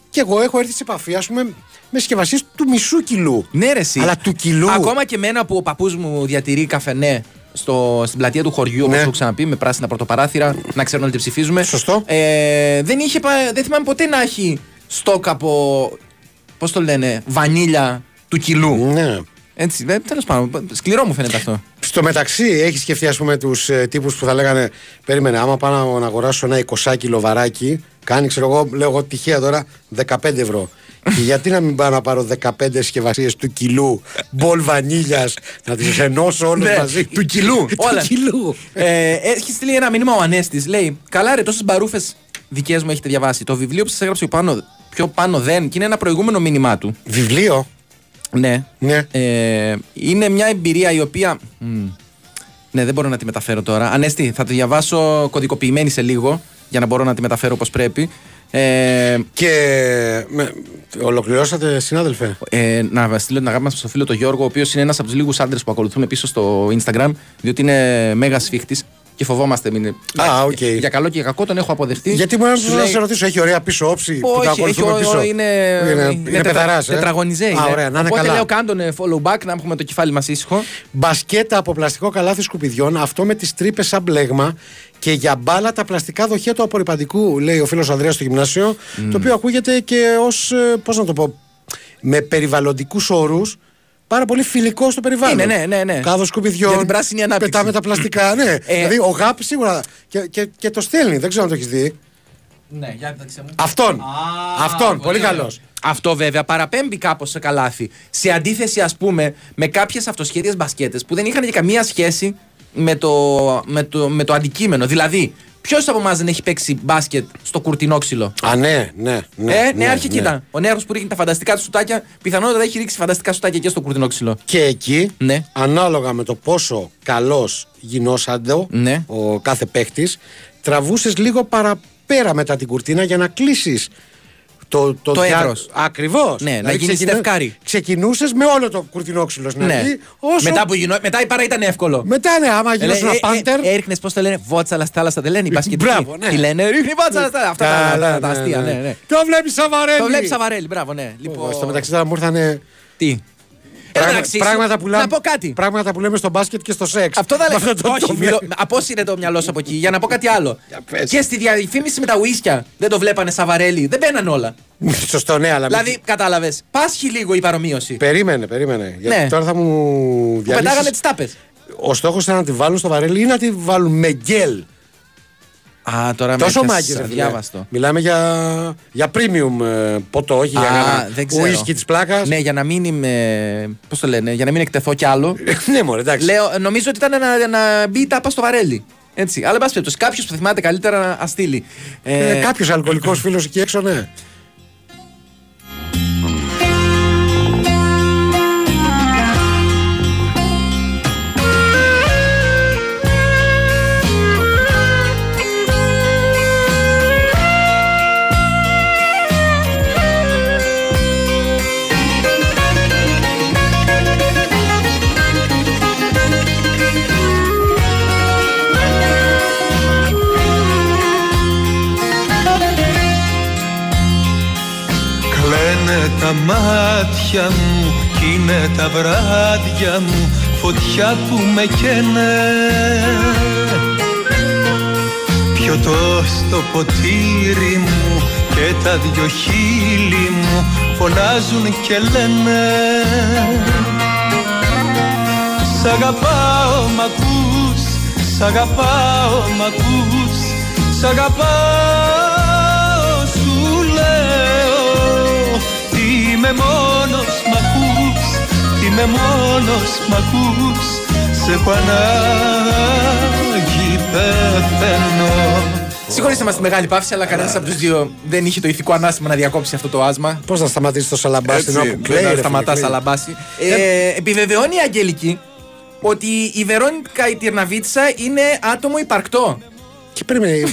Και εγώ έχω έρθει σε επαφή, ας πούμε, μες συσκευασίε του μισού κιλού. Ναι, ρε, εσύ. Αλλά του κιλού. Ακόμα και εμένα που ο παππούς μου διατηρεί καφενέ στο, στην πλατεία του χωριού, όπως Ναι. έχω ξαναπεί, με πράσινα πρωτοπαράθυρα, να ξέρουν ότι ψηφίζουμε. Σωστό. Ε, δεν, είχε, πα- δεν θυμάμαι ποτέ να έχει στόκ από. Πώς το λένε, βανίλια του κιλού. Ναι. Έτσι, τέλος πάντων. Σκληρό μου φαίνεται αυτό. Στο μεταξύ, έχεις σκεφτεί, ας πούμε, τους ε, τύπους που θα λέγανε Περίμενε, άμα πάω να αγοράσω ένα 20 κιλο βαράκι, κάνει, ξέρω εγώ, λέω εγώ τυχαία τώρα, 15 ευρώ. Και γιατί να μην πάω να πάρω 15 συσκευασίες του κιλού μπολ βανίλιας, να τις ενώσω όλες Ναι, μαζί; του κιλού. Όλα. του κιλού. ε, έχεις στείλει ένα μήνυμα ο Ανέστης. Λέει: Καλά, ρε, τόσες μπαρούφες δικές μου έχετε διαβάσει. Το βιβλίο που σας έγραψε πιο πάνω, πιο πάνω δεν, και είναι ένα προηγούμενο μήνυμά του. Βιβλίο; Ναι. Ναι. Ε, είναι μια εμπειρία η οποία. Μμ, ναι, δεν μπορώ να τη μεταφέρω τώρα. Ανέστη, θα τη διαβάσω κωδικοποιημένη σε λίγο για να μπορώ να τη μεταφέρω όπως πρέπει. Ε, Και με, ολοκληρώσατε, συνάδελφε; ε, να στείλω την αγάπη μας στο φίλο τον Γιώργο, ο οποίος είναι ένας από τους λίγους άντρες που ακολουθούμε πίσω στο Instagram, διότι είναι μέγας σφίχτης και φοβόμαστε. Μην... Α, οκ. Για καλό και για κακό τον έχω αποδεχτεί. Γιατί μπορεί Σου να λέει- σε ρωτήσω, έχει ωραία πίσω όψη που τα όχι, έχει, ακολουθούμε ο- πίσω. είναι, είναι, είναι, είναι παιδαράς, ε. τετραγωνιζέ. Α, είναι. ωραία, να είναι Οπότε καλά. λέω κάντον ε, follow back να έχουμε το κεφάλι μας ήσυχο. Μπασκέτα από πλαστικό καλάθι σκουπιδιών, αυτό με τις τρύπες σαν πλέγμα και για μπάλα τα πλαστικά δοχεία του απορριπαντικού, λέει ο φίλος Ανδρέας στο γυμνάσιο, το οποίο ακούγεται και ως, πώς να το πω, με περιβαλλοντικούς όρους. Πάρα πολύ φιλικό στο περιβάλλον. Είναι, ναι, ναι, ναι. Κάδο σκουπιδιών. Για την πράσινη ανάπτυξη. Πετάμε τα πλαστικά, ναι. Ε. δηλαδή ο Γάπη σίγουρα. Και, και, και το στέλνει, δεν ξέρω αν το έχεις δει. Ναι, για δείξε μου. Αυτόν. Αυτόν, πολύ καλός. Αυτό βέβαια παραπέμπει κάπως σε καλάθι. Σε αντίθεση, ας πούμε, με κάποιες αυτοσχέδιες μπασκέτες που δεν είχαν και καμία σχέση με το, με το, με το αντικείμενο. Δηλαδή, ποιος από εμάς δεν έχει παίξει μπάσκετ στο κουρτινό ξύλο. Α, ναι, ναι. ναι ε, ναι, νεάρχη, ναι. κοίτα. Ο νέαρχος που ρίχνει τα φανταστικά του σουτάκια, πιθανότατα έχει ρίξει φανταστικά σουτάκια και στο κουρτινό ξύλο. Και εκεί, Ναι. ανάλογα με το πόσο καλός γινόσαντο Ναι. ο κάθε παίχτη, τραβούσες λίγο παραπέρα μετά την κουρτίνα για να κλείσεις το, το, Το εύρος. Ακριβώς. Ναι, να γίνεις Στεφκάρη. Ξεκινούσες με όλο το κουρτινόξυλο στην Ναι. αρχή. Όσο... Μετά, που γινό... μετά η παρά ήταν εύκολο. Μετά, ναι, άμα Ε, γινούσε ένα πάντερ. Έριχνες πώς το λένε, βότσαλα στη θάλασσα, δεν λένε οι μπασκετικοί. Μπράβο, ναι. Τι λένε, ρίχνει βότσαλα στη θάλασσα. Αυτά τα- Καλά, τα- τα ναι, αστεία, ναι. ναι, ναι. Το βλέπεις Σαβαρέλη. Το βλέπεις Σαβαρέλη, μπράβο, ναι. Λοιπόν, στο μεταξύ τώρα μου ήρθαν. Τι; Πράγμα- Εντάξει, πράγματα, που λέμε, να πω κάτι. πράγματα που λέμε στο μπάσκετ και στο σεξ. Αυτό δεν Με λέει. αυτό το- Όχι, το μιλώ- απόσυρε το μυαλό σου από εκεί. Για να πω κάτι άλλο. πες. Και στη διαφήμιση με τα ουίσκια δεν το βλέπανε Σαβαρέλη. Δεν μπαίναν όλα. Σωστό, ναι, αλλά. Δηλαδή, κατάλαβες. Πάσχει λίγο η παρομοίωση. Περίμενε, περίμενε. Γιατί Ναι. τώρα θα μου Που πετάγανε διαλύσεις τις τάπες. ο στόχος ήταν να τη βάλουν στο βαρέλι ή να τη βάλουν με γκέλ. Α, τώρα με Τόσο έπιασες μάγκες. αδιάβαστο. Μιλάμε για, για premium ε, ποτό, όχι για Α, κανένα δεν ξέρω. ουίσκι της πλάκας. Ναι, για να μην είμαι. Πώς το λένε, για να μην εκτεθώ κι άλλο. ναι, μωρέ, εντάξει. Λέω, νομίζω ότι ήταν να, να μπει η τάπα στο βαρέλι. Έτσι. Αλλά, εν πάση περιπτώσει, κάποιος που θυμάται καλύτερα να αστείλει. Ε, Κάποιος αλκοολικός φίλος εκεί έξω, ναι. Μάτια μου κι είναι τα βράδια μου φωτιά που με καίνε. Πιωτό στο ποτήρι μου και τα δυο χείλη μου φωνάζουν και λένε. Σ' αγαπάω μ' ακούς, σ' αγαπάω μ' ακούς, σ' αγαπάω Είμαι μόνος μ' ακούς, είμαι μόνος μ' ακούς Σε έχω ανάγκη πεθαίνω Συγχωρήστε μας τη μεγάλη παύση, αλλά κανένας από τους δύο δεν είχε το ηθικό ανάστημα να διακόψει αυτό το άσμα. Πώς να σταματήσει το σαλαμπάσι την ώρα που κλαίει. Δεν ρε θα σταματά φίλε, κλαίει. σαλαμπάση. Ε, επιβεβαιώνει η Αγγελική ότι η Βερόνικα η Τυρναβίτσα είναι άτομο υπαρκτό. Και περίμενε.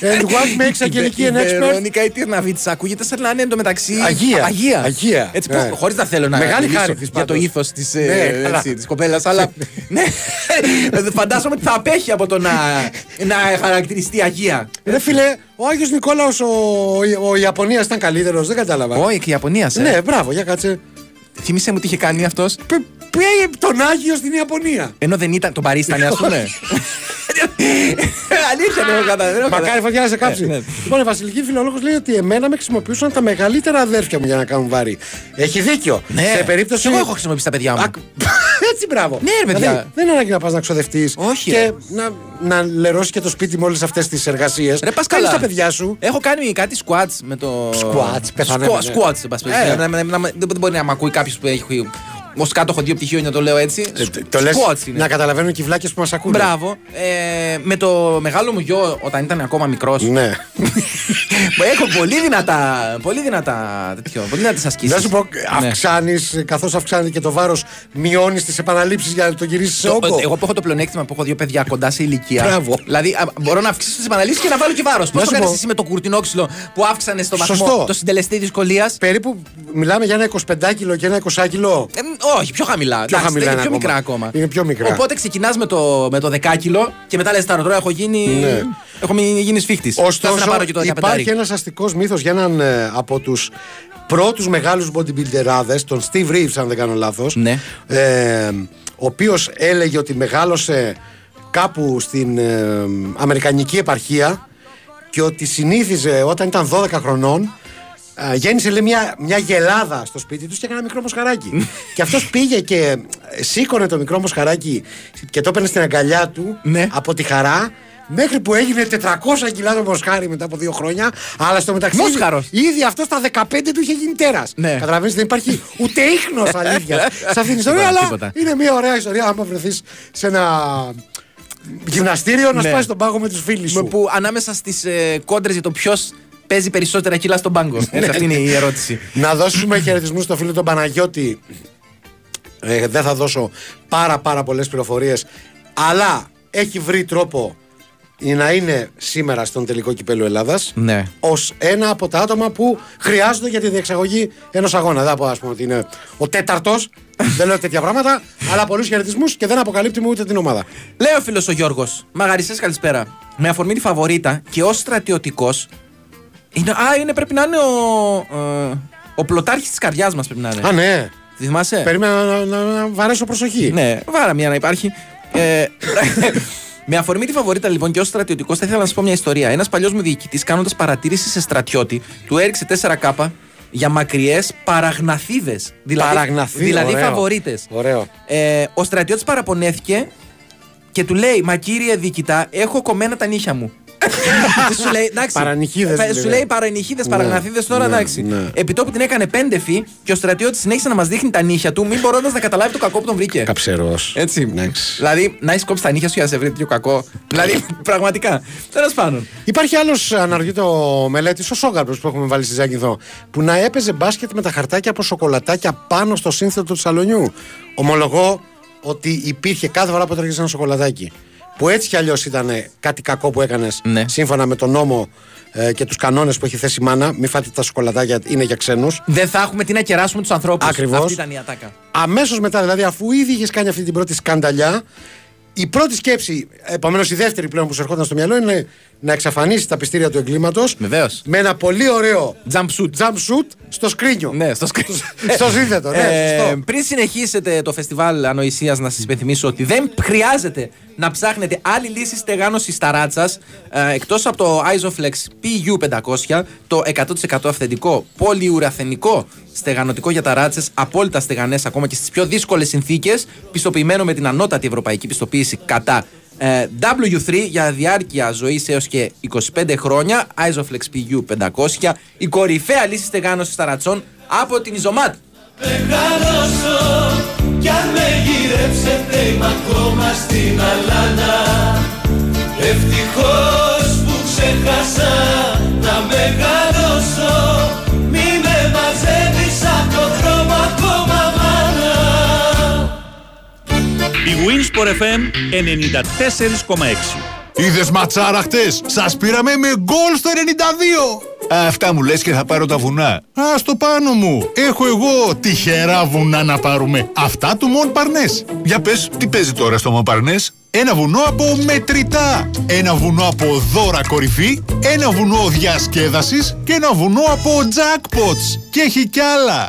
And what makes Αγγελική an Η expert? Βερόνικα η Τυρναβίτσα ακούγεται σαν να είναι εντωμεταξύ. Αγία. Αγία. Αγία. Έτσι, Ναι. Χωρί να θέλω να Μεγάλη μιλήσω χάρη της για το πάντως. ήθο τη Ναι, καλά. κοπέλα, αλλά. ναι, φαντάζομαι ότι θα απέχει από το να, να χαρακτηριστεί Αγία. Ρε φίλε, ο Άγιος Νικόλαος ο, ο Ιαπωνίας ήταν καλύτερος, δεν κατάλαβα. Όχι, και η Ιαπωνία. ε. Ναι, μπράβο, για κάτσε. Θύμησε μου τι είχε κάνει αυτό. Πήγε τον Άγιο στην Ιαπωνία. Ενώ δεν ήταν. Τον παρίστανε, α πούμε. Αλήθεια, δεν έχω καταλάβει. Μακάρι φωτιά να σε κάψει. Ναι, ναι. Λοιπόν, η Βασιλική Φιλολόγο λέει ότι εμένα με χρησιμοποιούσαν τα μεγαλύτερα αδέρφια μου για να κάνουν βάρη. Έχει δίκιο. Ναι. Σε περίπτωση. Και εγώ έχω χρησιμοποιήσει τα παιδιά μου. Έτσι, μπράβο. Ναι, ρε, παιδιά. Δηλαδή, δεν είναι ανάγκη να πα να ξοδευτεί. Όχι, Και ρε. να, να λερώσει και το σπίτι με όλε αυτέ τι εργασίε. Ρε, πας Κάνεις καλά. τα παιδιά σου. Έχω κάνει κάτι squats με το. Squats, πεθανέ, Squats, ναι. squats, εν πάση περιπτώσει. Ε. Να- να- να- να- Δεν μπορεί να μ' ακούει κάποιο που έχει. Ω κάτοχο δύο πτυχίων, να το λέω έτσι. Το λες Squats είναι. να καταλαβαίνουν και οι βλάκες που μας ακούνε. Μπράβο. Ε, με το μεγάλο μου γιο, όταν ήταν ακόμα μικρός. Ναι. έχω πολύ δυνατά. Πολύ δυνατά. Τέτοιο, πολύ δυνατές ασκήσεις. Να σου πω, αυξάνεις, καθώς αυξάνεται και το βάρος, μειώνεις τις επαναλήψεις για να το γυρίσεις σε όγκο; Εγώ που έχω το πλεονέκτημα που έχω δύο παιδιά κοντά σε ηλικία. Μπράβο. Δηλαδή α, μπορώ να αυξήσω τις επαναλήψεις και να βάλω και βάρος. Πώς Να το σου κάνεις πω. εσύ με το κουρτινόξυλο που αύξανε στο βαθμό Σωστό. το συντελεστή δυσκολίας; Περίπου μιλάμε για ένα 25 κιλό και ένα 20 κιλό. Ε, όχι, πιο χαμηλά. Πιο Εντάξει, χαμηλά είναι είναι πιο ακόμα. μικρά ακόμα. Είναι πιο μικρά. Οπότε ξεκινάς με το, με το 10 κιλό και μετά λες τώρα έχω γίνει. Ναι. Έχω μη- γίνει σφίχτης. Ωστόσο, υπάρχει ένας αστικός μύθος για έναν ε, από τους πρώτους μεγάλους bodybuilderάδες, τον Steve Reeves, αν δεν κάνω λάθος. Ναι. Ε, ο οποίος έλεγε ότι μεγάλωσε κάπου στην ε, Αμερικανική επαρχία και ότι συνήθιζε όταν ήταν 12 χρονών. Ε, γέννησε λέει, μια, μια γελάδα στο σπίτι τους και έκανε ένα μικρό μοσχαράκι. και αυτός πήγε και ε, σήκωνε το μικρό μοσχαράκι και το έπαιρνε στην αγκαλιά του Ναι. από τη χαρά. Μέχρι που έγινε 400 κιλά το μοσχάρι μετά από δύο χρόνια. Αλλά στο μεταξύ. Μόσχαρος. Ήδη αυτός στα 15 του είχε γίνει τέρας. Ναι. Καταλαβαίνεις, δεν υπάρχει ούτε ίχνος αλήθεια σε αυτήν την ιστορία. Τίποτα, Αλλά τίποτα. είναι μια ωραία ιστορία. Άμα βρεθείς σε ένα γυμναστήριο να Ναι. σπάσεις τον πάγο με τους φίλους Με σου. που ανάμεσα στις ε, κόντρες για το ποιος παίζει περισσότερα κιλά στον πάγκο. Έτσι, αυτή είναι η ερώτηση. Να δώσουμε χαιρετισμού στο φίλο τον Παναγιώτη. Ε, δεν θα δώσω πάρα πάρα πολλές πληροφορίες αλλά έχει βρει τρόπο να είναι σήμερα στον τελικό κυπέλο Ελλάδας Ναι. ως ένα από τα άτομα που χρειάζονται για τη διεξαγωγή ενός αγώνα. Δεν θα πω ας πούμε ότι είναι ο τέταρτος, δεν λέω τέτοια πράγματα, αλλά πολλούς χαιρετισμούς και δεν αποκαλύπτει ούτε την ομάδα. Λέει ο φίλος ο Γιώργος. Μαγαρισέ, καλησπέρα. Με αφορμή τη φαβορίτα και ως στρατιωτικός. Είναι, α, είναι, πρέπει να είναι ο. Ε, ο πλωτάρχης της καρδιάς μας πρέπει να είναι. Α, ναι. Τη θυμάσαι; Περίμενα να, να, να βαρέσω προσοχή. Ναι, βάρα μια να υπάρχει. Ε, με αφορμή τη φαβορίτα λοιπόν και ως στρατιωτικός, θα ήθελα να σας πω μια ιστορία. Ένας παλιός μου διοικητής, κάνοντας παρατήρηση σε στρατιώτη, του έριξε 4K για μακριές παραγναθίδες. Δηλαδή, Παραγναθίδες, δηλαδή ωραίο. φαβορίτες. Ωραίο. Ε, ο στρατιώτης παραπονέθηκε και του λέει Μα κύριε Δίκητα, έχω κομμένα τα νύχια μου. Σου λέει, εντάξει. Παρανυχίδες, ε, Σου λέει. λέει παρανυχίδε, Ναι, παραγναθίδε τώρα, ναι, εντάξει. ναι. Επιτόπου την έκανε πέντεφη και ο στρατιώτης συνέχισε να μας δείχνει τα νύχια του, μην μπορώντας να καταλάβει το κακό που τον βρήκε. Καψερός. Έτσι. Δηλαδή, να έχεις κόψει τα νύχια σου για να σε βρει τέτοιο κακό. δηλαδή, πραγματικά. Τέλος πάντων. Υπάρχει άλλος, αναρωτιέται ο μελέτης, ο Σόγκαρπος που έχουμε βάλει στη Ζάκυνθο, που να έπαιζε μπάσκετ με τα χαρτάκια από σοκολατάκια πάνω στο σύνθετο του σαλονιού. Ομολογώ ότι υπήρχε κάθε φορά που έτρεχε ένα σοκολατάκι. Που έτσι κι αλλιώς ήταν κάτι κακό που έκανες Ναι. σύμφωνα με τον νόμο ε, και τους κανόνες που έχει θέσει η μάνα. Μην φάτε τα σοκολατάκια, είναι για ξένους. Δεν θα έχουμε τι να κεράσουμε τους ανθρώπους. Ακριβώς. Αυτή ήταν η ατάκα. Αμέσως μετά, δηλαδή, αφού ήδη είχες κάνει αυτή την πρώτη σκανταλιά, η πρώτη σκέψη, επομένως η δεύτερη πλέον που σου ερχόταν στο μυαλό είναι να εξαφανίσει τα πιστήρια του εγκλήματος. Βεβαίως. Με ένα πολύ ωραίο Jump shoot. jump shoot στο σκρίνιο. Ναι, στο σκρίνιο. στο σύνθετο, ναι, Ε, σωστό. πριν συνεχίσετε το φεστιβάλ ανοησίας, να σας υπενθυμίσω ότι δεν χρειάζεται να ψάχνετε άλλη λύση στεγάνωση ταράτσα εκτός από το Isoflex PU500, το 100% αυθεντικό πολυουραθενικό στεγανοτικό για ταράτσε, απόλυτα στεγανές ακόμα και στις πιο δύσκολες συνθήκες, πιστοποιημένο με την ανώτατη ευρωπαϊκή πιστοποίηση κατά ε, W3 για διάρκεια ζωής έως και 25 χρόνια. Isoflex PU500, η κορυφαία λύση στεγάνωσης ταρατσών από την Ιζωμάτ. Μεγαλώσω κι αν με γυρέψετε είμαι ακόμα στην αλάνα Ευτυχώς που ξέχασα να μεγαλώσω Η Winsport FM 94,6. Είδες ματσάρα χτες; Σας πήραμε με γκολ στο 92. Αυτά μου λες και θα πάρω τα βουνά. Α, στο πάνω μου. Έχω εγώ τυχερά βουνά να πάρουμε. Αυτά του Μον Παρνές. Για πες, τι παίζει τώρα στο Μοπαρνές. Ένα βουνό από μετρητά. Ένα βουνό από δώρα κορυφή. Ένα βουνό διασκέδασης. Και ένα βουνό από jackpots. Και έχει κι άλλα.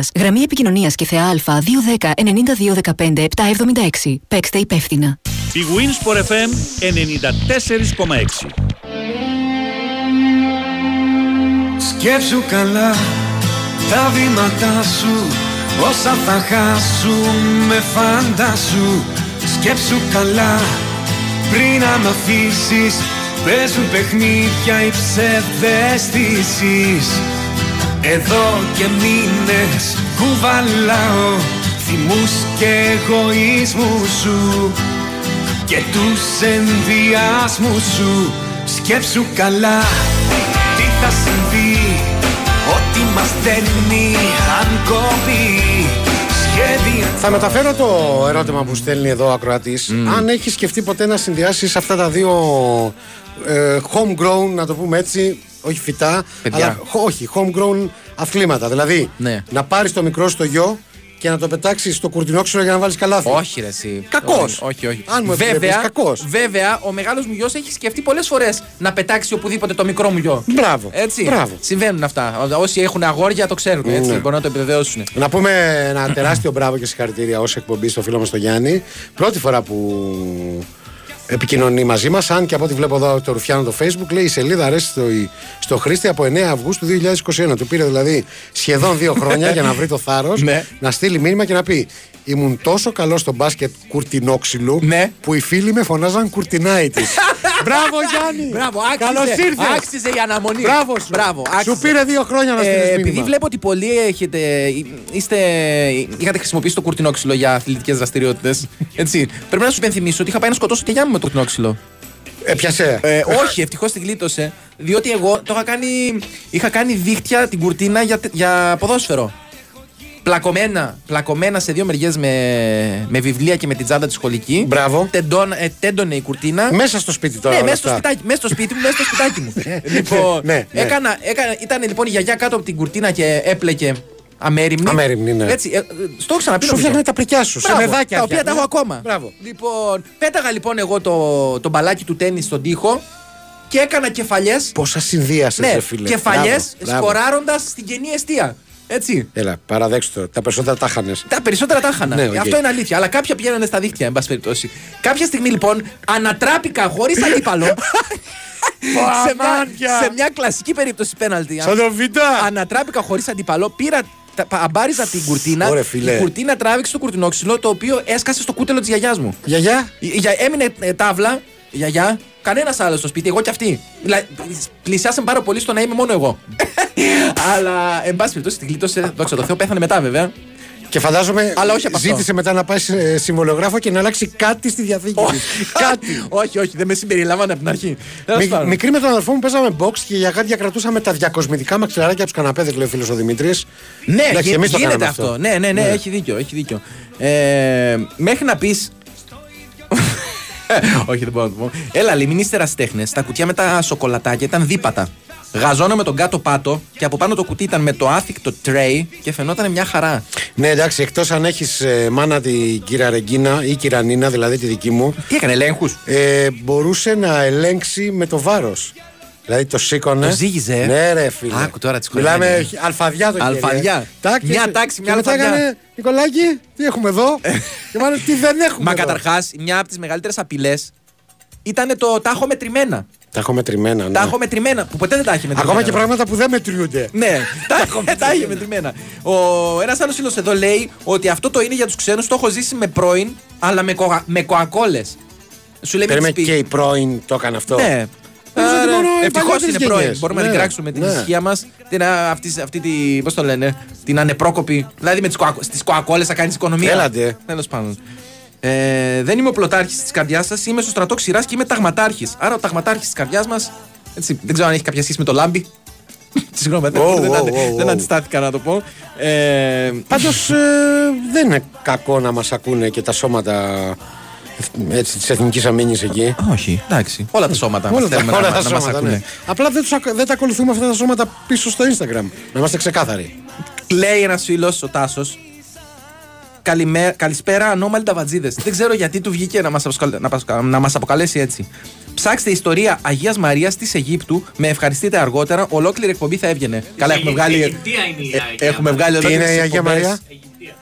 Γραμμή επικοινωνίας και θεά Α210 9215 776. Παίξτε υπεύθυνα. Η Winsport FM 94,6. Σκέψου καλά τα βήματά σου Όσα θα χάσουν με φαντάσου Σκέψου καλά πριν να μ' αφήσεις Παίζουν παιχνίδια οι ψευδαισθήσεις Εδώ και μήνες κουβαλάω Θυμούς και εγωισμούς σου Και τους ενδιασμούς σου. Σκέψου καλά τι θα συμβεί Ό,τι μας δένει αν κόβει Σχέδια Θα μεταφέρω το ερώτημα που στέλνει εδώ ο ακροατής. Αν έχεις σκεφτεί ποτέ να συνδυάσεις αυτά τα δύο ε, homegrown, να το πούμε έτσι, όχι φυτά, Παιδιά. αλλά χω- όχι, homegrown αθλήματα. Δηλαδή Ναι. να πάρεις το μικρό στο γιο και να το πετάξεις στο κουρτινόξυλο για να βάλεις καλάθι. Όχι, ρε, εσύ. Κακός. Όχι, όχι. Αν μου επιτρέπεις, βέβαια, κακός. βέβαια, ο μεγάλος μου γιος έχει σκεφτεί πολλές φορές να πετάξει οπουδήποτε το μικρό μου γιο. Μπράβο. Έτσι. Μπράβο. Συμβαίνουν αυτά. Όσοι έχουν αγόρια το ξέρουν. Έτσι. Ναι. Μπορούν να το επιβεβαιώσουν. Να πούμε ένα τεράστιο μπράβο και συγχαρητήρια ως εκπομπή στο φίλο μας τον Γιάννη. Πρώτη φορά που επικοινωνεί μαζί μας. Αν και από ό,τι βλέπω εδώ το Ρουφιάνο το Facebook, λέει η σελίδα αρέσει στο, στο Χρήστη από 9 Αυγούστου 2021. Του πήρε δηλαδή σχεδόν δύο χρόνια για να βρει το θάρρος Ναι. να στείλει μήνυμα και να πει Ήμουν τόσο καλό στο μπάσκετ κουρτινόξυλου Ναι. που οι φίλοι με φωνάζαν κουρτινάι τη. Μπράβο Γιάννη! Μπράβο, άξιζε. Καλώς ήρθες! Άξιζε η αναμονή. Μπράβο σου. Μπράβο, Σου άξιζε. πήρε δύο χρόνια να στείλεις Ε, μήνυμα. επειδή βλέπω ότι πολλοί έχετε, είστε, είχατε χρησιμοποιήσει το κουρτινόξυλο για αθλητικές δραστηριότητες. Έτσι. Πρέπει να σου υπενθυμίσω ότι είχα πάει να σκοτώσω τη γιά μου με το κουρτινόξυλο. Έπιασε. Ε, όχι, ευτυχώς την γλίτωσε. Διότι εγώ το είχα κάνει, είχα κάνει δίχτυα την κουρτίνα για, τε- για ποδόσφαιρο. Πλακωμένα, πλακωμένα σε δύο μεριές με, με βιβλία και με την τσάντα τη σχολική. Μπράβο. Τεντών, ε, τέντωνε η κουρτίνα. Μέσα στο σπίτι τώρα. Ναι, όλα μέσα στο, αυτά. σπιτάκι, μέσα στο σπίτι μου, μέσα στο σπιτάκι μου. λοιπόν, ναι, ναι. Έκανα, έκανα, ήταν λοιπόν η γιαγιά κάτω από την κουρτίνα και έπλεκε Αμέριμνη. Αμέριμνη, ναι. Έτσι, ε, ε, στο έχω ξαναπεί. Σου νομίζω. φτιάχνε τα πρικιά σου, σε Μπράβο, μεδάκια. Τα οποία τα φτιάχνε. έχω ακόμα. Μπράβο. Λοιπόν, πέταγα λοιπόν εγώ το, το μπαλάκι του τέννη στον τοίχο και έκανα κεφαλιές. Πόσα συνδύασες, Ναι, ρε φίλε. κεφαλιές Μπράβο, μπράβο. σκοράροντα στην κενή αιστεία. Έτσι. Έλα, παραδέξτε το. Τα περισσότερα τα χάνε. Τα περισσότερα τα είχαν. Ναι, οκ. Αυτό είναι αλήθεια. Αλλά κάποια πηγαίνανε στα δίχτυα, εν πάση περιπτώσει. Κάποια στιγμή λοιπόν ανατράπηκα χωρίς αντίπαλο. σε, μια, σε μια κλασική περίπτωση πέναλτι. Σαν το Β. Ανατράπηκα χωρίς αντίπαλο, πήρα. Τα- πα- Αμπάριζα την κουρτίνα. Ωραία, φίλε. Η κουρτίνα τράβηξε το κουρτινόξυλο το οποίο έσκασε στο κούτελο της γιαγιάς μου. Γιαγιά; Η- η γιαγιά- έμεινε ε, τάβλα, η γιαγιά, κανένας άλλος στο σπίτι, εγώ και αυτή. Δηλαδή, πλησιάσαν πάρα πολύ στο να είμαι μόνο εγώ. Αλλά, εν πάση περιπτώσει, την κλείτωσε, δόξα τω Θεώ, πέθανε μετά βέβαια. Και φαντάζομαι Αλλά όχι από αυτό. ζήτησε μετά να πάει σε συμβολογράφο και να αλλάξει κάτι στη διαθήκη της. κάτι. όχι, όχι, δεν με συμπεριλάμβανε από την αρχή. Τέλος Μι- πάντων. μικρή με τον αδερφό μου παίζαμε box και για κάτι διακρατούσαμε τα διακοσμητικά μαξιλαράκια από τους καναπέδες, λέει ο φίλος ο Δημήτρης. Ναι, Εντάξει, γι- εμείς το γίνεται κάναμε αυτό. αυτό. Ναι, ναι, ναι, Ναι. έχει δίκιο. Έχει δίκιο. Ε, μέχρι να πει. Όχι, δεν μπορώ να το πω. Έλα, λέει, μην είστε ερασιτέχνες. Τα κουτιά με τα σοκολατάκια ήταν δίπατα. Γαζώνα με τον κάτω πάτο και από πάνω το κουτί ήταν με το άθικτο tray και φαινόταν μια χαρά. Ναι, εντάξει, εκτός αν έχεις μάνα την κυρία Ρεγκίνα ή κυρία Νίνα, δηλαδή τη δική μου. Τι έκανε, ελέγχους; Ε, μπορούσε να ελέγξει με το βάρος. Δηλαδή το σήκωνε. Το ζύγιζε, ε. Ναι, ρε φίλε. Άκου τώρα τις Μιλάμε κοροϊδένες. αλφαδιά το χέρι, ε. Αλφαδιά. Τάκ, Μια και- τάξη, μια και μετά αλφαδιά. έκανε, Νικολάκη, τι έχουμε εδώ; και μάλλον τι δεν έχουμε. Μα εδώ; καταρχάς, μια από τις μεγαλύτερες απειλές ήταν το τα έχω μετρημένα. Τα έχω μετρημένα. Ναι. Τα έχω μετρημένα, που ποτέ δεν τα έχει μετρημένα. Ακόμα και πράγματα που δεν μετριούνται. Ναι, τα, τα έχει μετρημένα. Ο ένας άλλος φίλος εδώ λέει ότι αυτό το είναι για τους ξένους, το έχω ζήσει με πρώην, αλλά με, κοα, με κοακόλες. Σου λέει Περίμενε μην τις και πει. οι πρώην το έκανε αυτό; Ναι. Νομίζω ότι μόνο οι Ευτυχώς παλιότερες είναι πρώην. γενιές. Μπορούμε Ναι, να την κράξουμε την ναι. ησυχία μας. Αυτή, αυτή τη. Πώς το λένε, την ανεπρόκοπη. Δηλαδή με τις κοακ- στις κοακόλες θα κάνεις οικονομία. Έλατε. Τέλος πάντων. Ε, δεν είμαι ο πλωτάρχης της καρδιάς σας, είμαι στο στρατό ξηράς και είμαι ταγματάρχης. Άρα ο ταγματάρχης της καρδιάς μας. Δεν ξέρω αν έχει κάποια σχέση με το λάμπι. Συγγνώμη, δεν- Ω, δεν, ω, αντι- ω, δεν ω. αντιστάθηκα να το πω. Ε, Πάντως δεν είναι κακό να μας ακούνε και τα σώματα έτσι, της εθνικής αμήνης εκεί. όχι, εντάξει. Όλα τα σώματα Όλα μας τα, θέλουμε όλα να, τα να μας σώματα, ακούνε. ναι. Απλά δεν, τους, ακ- δεν τα ακολουθούμε αυτά τα σώματα πίσω στο Instagram. Να είμαστε ξεκάθαροι. Λέει ένας φίλος, ο Τάσο. Καλησπέρα, ανώμαλοι ταβατζίδες. Δεν ξέρω γιατί του βγήκε να μας να, πασκα- να μας αποκαλέσει έτσι. Ψάξτε ιστορία Αγίας Μαρίας της Αιγύπτου. Με ευχαριστείτε αργότερα. Ολόκληρη εκπομπή θα έβγαινε. Καλά, έχουμε βγάλει. Αιγυπτία είναι η Ε, Αγία Έχουμε βγάλει Τι είναι ολόκληρες η Αγία εκπομπές. Μαρία;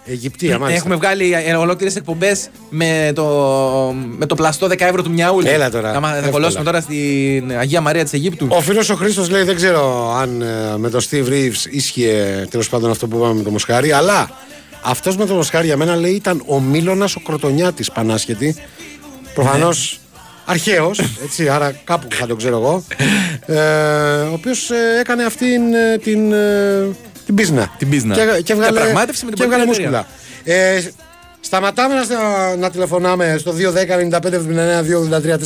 Αιγυπτία, μάλιστα. Έχουμε βγάλει ολόκληρες εκπομπές με το, με το πλαστό 10 ευρώ του Μιαούλη. Έλα τώρα, Θα, μα- θα εύκολα. κολλώσουμε τώρα στην Αγία Μαρία της Αιγύπτου. Ο φίλος ο Χρήστος λέει: Δεν ξέρω αν ε, με τον Steve Reeves ίσχυε τέλος πάντων αυτό που είπαμε με τον Μοσχάρη, αλλά αυτός με τον Μοσχάρη για μένα λέει ήταν ο Μίλωνας ο Κροτονιάτης Πανάσχετη. Προφανώς αρχαίος, έτσι, άρα κάπου θα τον ξέρω εγώ. Ε, ο οποίος έκανε αυτήν ε, την, ε, την πίσνα. Την πίσνα. Και, και έβγαλε, Διαπραγμάτευση με την και έβγαλε πολιτική μούσκουλα. Ε, Σταματάμε να, να τηλεφωνάμε στο 210 95 79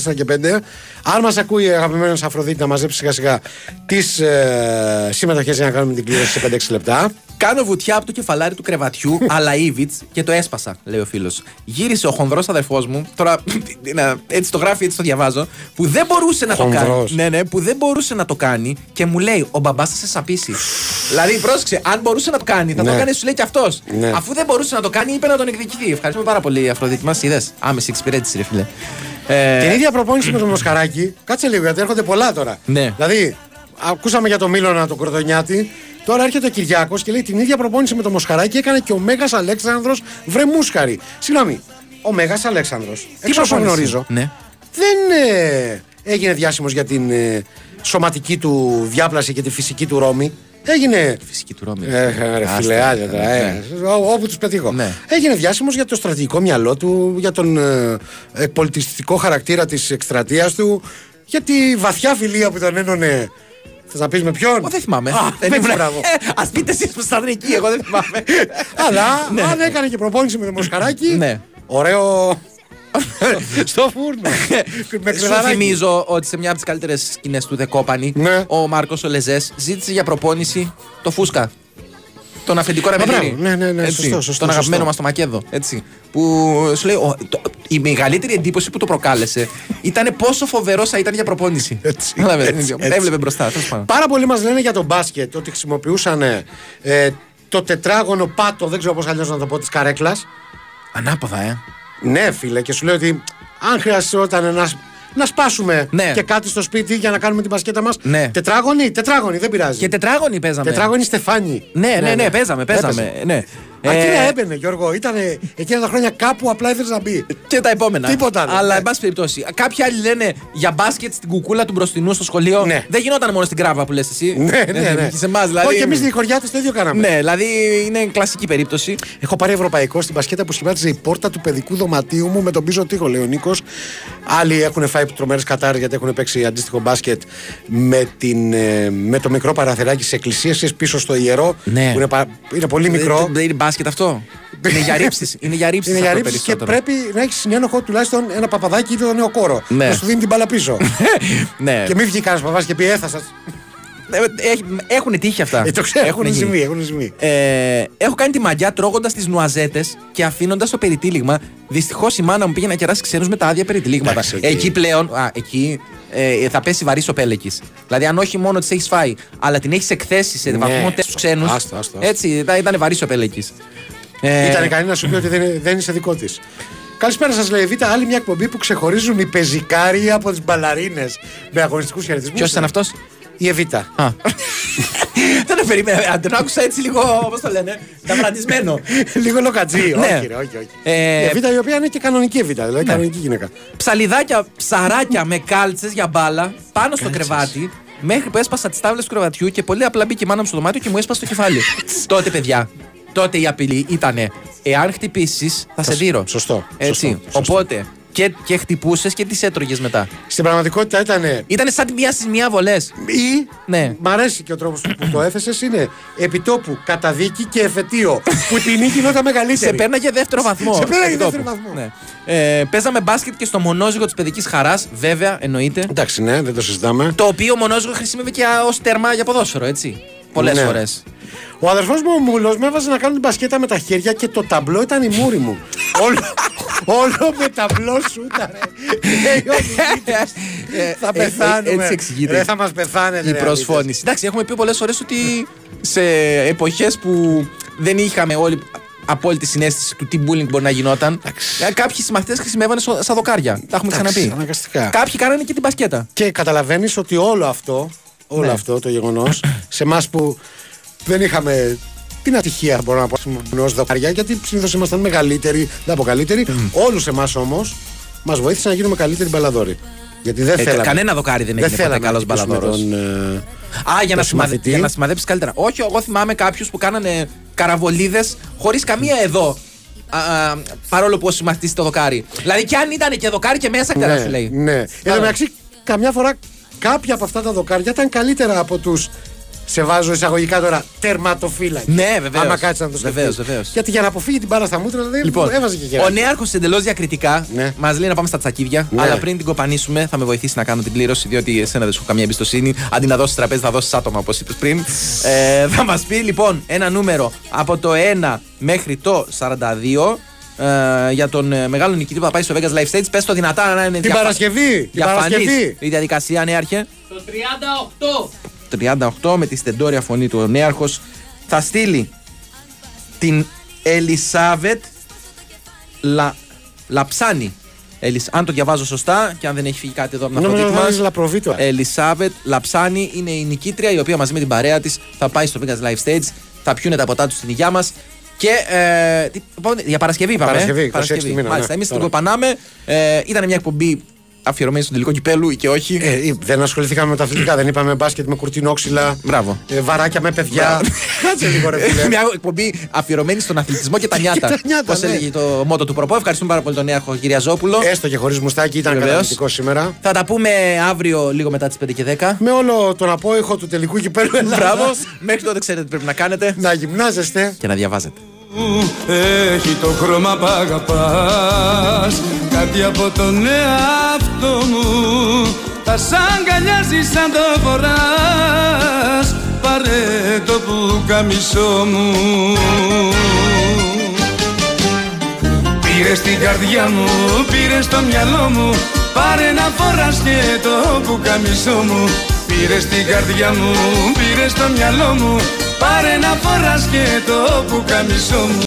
283 4 και 5. Αν μας ακούει η αγαπημένος Αφροδίτη να μαζέψει σιγά σιγά τις ε, συμμετοχές για να κάνουμε την κλήρωση σε 5-6 λεπτά. Κάνω βουτιά από το κεφαλάρι του κρεβατιού, αλλά Ήβιτ και το έσπασα, λέει ο φίλος. Γύρισε ο χονδρός αδερφός μου, τώρα να- έτσι το γράφει, έτσι το διαβάζω, που δεν μπορούσε να το κάνει. Χονδρός. Ναι, ναι, που δεν μπορούσε να το κάνει και μου λέει: Ο μπαμπάς θα σε σαπίσει. δηλαδή, πρόσεξε, αν μπορούσε να το κάνει, θα το Ναι. κάνει, σου λέει και αυτός. Ναι. Αφού δεν μπορούσε να το κάνει, είπε να τον εκδικηθεί. Ευχαριστούμε πάρα πολύ, Αφροδίτη μας. Είδες. Άμεση εξυπηρέτηση, ρε φίλε. Ε, Την ίδια προπόνηση με τον Μοσχαράκη. Κάτσε λίγο γιατί έρχονται πολλά τώρα. Ναι. Δηλαδή, ακούσαμε για τον Μίλωνα τον Κορδονιάτη. Τώρα έρχεται ο Κυριάκος και λέει την ίδια προπόνηση με τον Μοσχαράκη έκανε και ο Μέγας Αλέξανδρος Βρεμούσκαρη. Συγγνώμη, ο Μέγας Αλέξανδρος, εξ όσων προπόνηση; γνωρίζω, Ναι. δεν ε, έγινε διάσημος για την ε, σωματική του διάπλαση και τη φυσική του Ρώμη. Έγινε. Φυσική του Ρώμη. Ε, ε, ρε Άστα. φίλε, άντε τώρα, ε, Ναι. ό- όπου τους πετύχω. Ναι. Έγινε διάσημος για το στρατηγικό μυαλό του, για τον ε, εκπολιτιστικό χαρακτήρα της εκστρατείας του, για τη βαθιά φιλία που τον ένωνε. Θα να πεις με ποιον; Ω, δεν θυμάμαι. Α, δεν πες, ήμουν- μπράβο. Ε, ας πείτε εσείς που ήσασταν εκεί, εγώ δεν θυμάμαι. Αλλά Ναι. αν έκανε και προπόνηση με τον Μοσχαράκη. Ναι. Ωραίο. Στο φούρνο. με Σου κλειδαράκι. θυμίζω ότι σε μια από τις καλύτερες σκηνές του Δεκόπανη, Ναι. ο Μάρκος Ολεζέ ζήτησε για προπόνηση το Φούσκα. Τον αφεντικό ρεμετήρι. μπράβο. Ναι, ναι, ναι, Έτσι. σωστό, σωστό, Τον αγαπημένο σωστό. μας το Μακέδο. Έτσι. Που σου λέει, ο- το- η μεγαλύτερη εντύπωση που το προκάλεσε ήταν πόσο φοβερό θα ήταν για προπόνηση. Έτσι, Κατάλαβες, έτσι, έτσι. Έβλεπε μπροστά. τέλος πάντων. Πάρα πολλοί μας λένε για τον μπάσκετ ότι χρησιμοποιούσαν ε, το τετράγωνο πάτο, δεν ξέρω πώς αλλιώς να το πω, της καρέκλας. Ανάποδα, ε. Ναι, φίλε, και σου λέω ότι αν χρειαζόταν να, να σπάσουμε Ναι. και κάτι στο σπίτι για να κάνουμε την μπασκέτα μας. Ναι. Τετράγωνη, τετράγωνη, δεν πειράζει. Και τετράγωνη παίζαμε. Τετράγωνη Στεφάνη. Ναι, ναι, ναι, παίζαμε, παίζαμε. Έπαιζε. Ναι. Αρκεί Ε, να έμπαινε, Γιώργο. Ήταν εκείνα τα χρόνια κάπου απλά ήθελες να μπει. Και τα επόμενα. Τίποτα άλλο. Αλλά, Ναι. εν πάση περιπτώσει, κάποιοι άλλοι λένε για μπάσκετ στην κουκούλα του μπροστινού στο σχολείο. Δεν γινόταν μόνο στην κράβα που λες εσύ. Ναι, ναι, ναι. Και σε εμάς, δηλαδή. Όχι, εμείς οι χωριάτε το ίδιο κάναμε. Ναι, δηλαδή είναι κλασική περίπτωση. Έχω πάρει ευρωπαϊκό στην μπασκέτα που σχημάτιζε η πόρτα του παιδικού δωματίου μου με τον πίσω τοίχο, λέει ο Νίκος. Άλλοι έχουν φάει τρομερέ κατάρε γιατί έχουν παίξει αντίστοιχο μπάσκετ με, την, ε, με το μικρό παραθυράκι τη εκκλησία πίσω στο ιερό. Ναι. Που είναι, πα- είναι πολύ μικρό. Δεν είναι μπάσκετ αυτό; είναι για ρήψεις. Είναι για ρήψεις. Είναι για ρήψεις και πρέπει να έχεις συνένοχο τουλάχιστον ένα παπαδάκι ή το νέο κόρο. Ναι. Να σου δίνει την μπάλα πίσω. ναι. και μην βγει κανένας παπάς και πει έθασα. Έχουν τύχει αυτά. Ε, το ξέρω, Έχουν έχουν γίνει. ζημί, έχουν ζημί. Ε, έχω κάνει τη μαγιά τρώγοντας τις νουαζέτες και αφήνοντας το περιτύλιγμα. Δυστυχώς η μάνα μου πήγε να κεράσει ξένους με τα άδεια περιτύλιγματα. Εντάξει, εκεί. εκεί πλέον, α, εκεί ε, θα πέσει βαρύ ο πέλεκη. Δηλαδή, αν όχι μόνο τις έχεις φάει, αλλά την έχεις εκθέσει σε Ναι. βαθμό στου ξένους. Άστο, άστο, άστο. Έτσι, ήταν, ήταν βαρύ ο πέλεκη. Ε, Ήταν ικανή να σου πει ότι δεν, δεν είσαι δικό της. Καλησπέρα σας, λέει Β. Άλλη μια εκπομπή που ξεχωρίζουν οι πεζικάροι από τις μπαλαρίνες με αγωνιστικούς χαιρετισμούς. Ποιος ήταν αυτός, Η Εβίτα. Α. Δεν το περίμενα. Αν τον άκουσα έτσι λίγο, πώ το λένε, ταυρατισμένο. Λίγο λοκατζή. Ναι. Όχι, ρε, όχι, όχι. Ε, Η Εβίτα η οποία είναι και κανονική Εβίτα, δηλαδή κανονική γυναίκα. ψαλιδάκια, ψαράκια με κάλτσες για μπάλα πάνω στο κρεβάτι. Μέχρι που έσπασα τις τάβλες του κρεβατιού και πολύ απλά μπήκε η μάνα μου στο δωμάτιο και μου έσπασε το κεφάλι. τότε, παιδιά, τότε η απειλή ήταν εάν χτυπήσεις, θα σε δείρω. Σωστό. Έτσι. σωστό, σωστό. Οπότε και, και χτυπούσες και τις έτρωγες μετά. Στην πραγματικότητα ήταν. Ήταν σαν τη μία στι μία βολές. Ή. Ναι. Μ' αρέσει και ο τρόπος που το έθεσες είναι επιτόπου καταδίκη και εφετείο. που την νίκη γινόταν μεγαλύτερη. Σε πέρναγε δεύτερο βαθμό. Σε πέρναγε Επιτόπου. δεύτερο βαθμό. Ναι. Ε, παίζαμε μπάσκετ και στο μονόζυγο της παιδικής χαράς, βέβαια, εννοείται. Εντάξει, ναι, δεν το συζητάμε. Το οποίο μονόζυγο χρησιμεύει και ως τέρμα για ποδόσφαιρο, έτσι. Πολλές Ναι. φορές. Ο αδερφός μου ο Μούλος με έβαζε να κάνω την μπασκέτα με τα χέρια και το ταμπλό ήταν η μούρη μου. όλο, όλο με ταμπλό σου ήταν. Λέει ο Δημήτρης, θα Ε, ε, πεθάνουμε. Έτσι εξηγείται. Ρε, θα μας πεθάνετε. η ρε, προσφώνηση. Εντάξει, έχουμε πει πολλές φορές ότι σε εποχές που δεν είχαμε όλοι απόλυτη συνέστηση του τι bullying μπορεί να γινόταν, ε, κάποιοι συμμαθητές χρησιμεύανε σο- σαν δοκάρια. Τα έχουμε Εντάξει, ξαναπεί. αναγκαστικά. Κάποιοι κάνανε και την μπασκέτα. Και καταλαβαίνεις ότι όλο αυτό, όλο Ναι. αυτό το γεγονός, σε εμάς που δεν είχαμε την ατυχία, μπορώ να πω, ω δοκάρια, γιατί συνήθως ήμασταν μεγαλύτεροι, δεν πω καλύτεροι. Όλους εμάς όμως μας βοήθησε να γίνουμε καλύτεροι μπαλαδόροι. Γιατί δεν Ε, θέλαμε. κανένα δοκάρι δεν έγινε ποτέ θέλαμε να καλός χτυπήσουμε μπαλαδόρος. Τον, ε, Α, για να, τον συμμαδε... συμμαθητή. για να σημαδέψεις καλύτερα. Όχι, εγώ θυμάμαι κάποιους που κάνανε καραβολίδες χωρίς καμία εδώ. Α, α, παρόλο που ο συμμαθητής το δοκάρι. Δηλαδή, και αν ήταν και δοκάρι και μέσα, ναι, σου λέει. Ναι. Εν τω μεταξύ, καμιά φορά κάποια από αυτά τα δοκάρια ήταν καλύτερα από τους. Σε βάζω εισαγωγικά τώρα τερματοφύλακες. Ναι, βεβαίως. Άμα κάτσεις να το σκεφτείς. Βεβαίως, βεβαίως. Γιατί για να αποφύγει την μπάλα στα μούτρα, δηλαδή Λοιπόν, έβαζε και ο γεράκι. νέαρχος εντελώς διακριτικά Ναι. μας λέει να πάμε στα τσακίδια. Ναι. Αλλά πριν την κοπανίσουμε, θα με βοηθήσει να κάνω την κλήρωση, διότι εσένα δεν σου έχω καμία εμπιστοσύνη. Αντί να δώσεις τραπέζι, θα δώσεις άτομα, όπως είπες πριν. ε, θα μας πει λοιπόν ένα νούμερο από το 1 μέχρι το 42. Ε, για τον ε, μεγάλο νικητή που θα πάει στο Vegas Live Stage, πες το δυνατά να είναι Την Παρασκευή, την διαφανής Παρασκευή. η διαδικασία, νέαρχε. Το 38. 38 με τη στεντόρια φωνή του ο νέαρχος θα στείλει την Ελισάβετ Λα... Λαψάνη. Ελισ... Αν το διαβάζω σωστά και αν δεν έχει φύγει κάτι εδώ από την Νόμιζα Αφροδίτη να μας, βάζεις Λαπροβίτου. Ελισάβετ Λαψάνη είναι η νικήτρια η οποία μαζί με την παρέα της θα πάει στο Vegas Live Stage, θα πιούνε τα ποτά τους στην υγειά μας και ε, τι- πάμε- για Παρασκευή είπαμε. ε; Παρασκευή, 26 του μήνα, Μάλιστα, ναι. εμείς την Τώρα. κοπανάμε. Ε, ήταν μια εκπομπή αφιερωμένη στον τελικό κυπέλου ή και όχι. Ε, δεν ασχοληθήκαμε με τα αθλητικά, δεν είπαμε μπάσκετ με κουρτινόξυλα. Μπράβο. Ε, βαράκια με παιδιά. Μπράβο. Κάτσε λίγο, ρε φίλε. Μια εκπομπή αφιερωμένη στον αθλητισμό και τα νιάτα. τα νιάτα, Πώς ναι. έλεγε το μότο του προπό. Ευχαριστούμε πάρα πολύ τον νέαρχο Κυριαζόπουλο. Έστω και χωρίς μουστάκι, ήταν Βεβαίως. καταπληκτικό σήμερα. Θα τα πούμε αύριο λίγο μετά τις 5 και 10. Με όλο τον απόϊχο του τελικού κυπέλου Ελλάδας. Μπράβο. Μέχρι τότε ξέρετε τι πρέπει να κάνετε Να γυμνάζεστε. και να διαβάζετε. Έχει το χρώμα που αγαπάς. Κάτι από τον εαυτό μου Τα σ' αγκαλιάζει σαν το φοράς. Πάρε το που καμισό μου. Πήρες στην καρδιά μου, πήρες στο μυαλό μου. Πάρε να φοράς και το που καμισό μου. Πήρες στην καρδιά μου, πήρες στο μυαλό μου Πάρε να φοράς και το πουκαμισό μου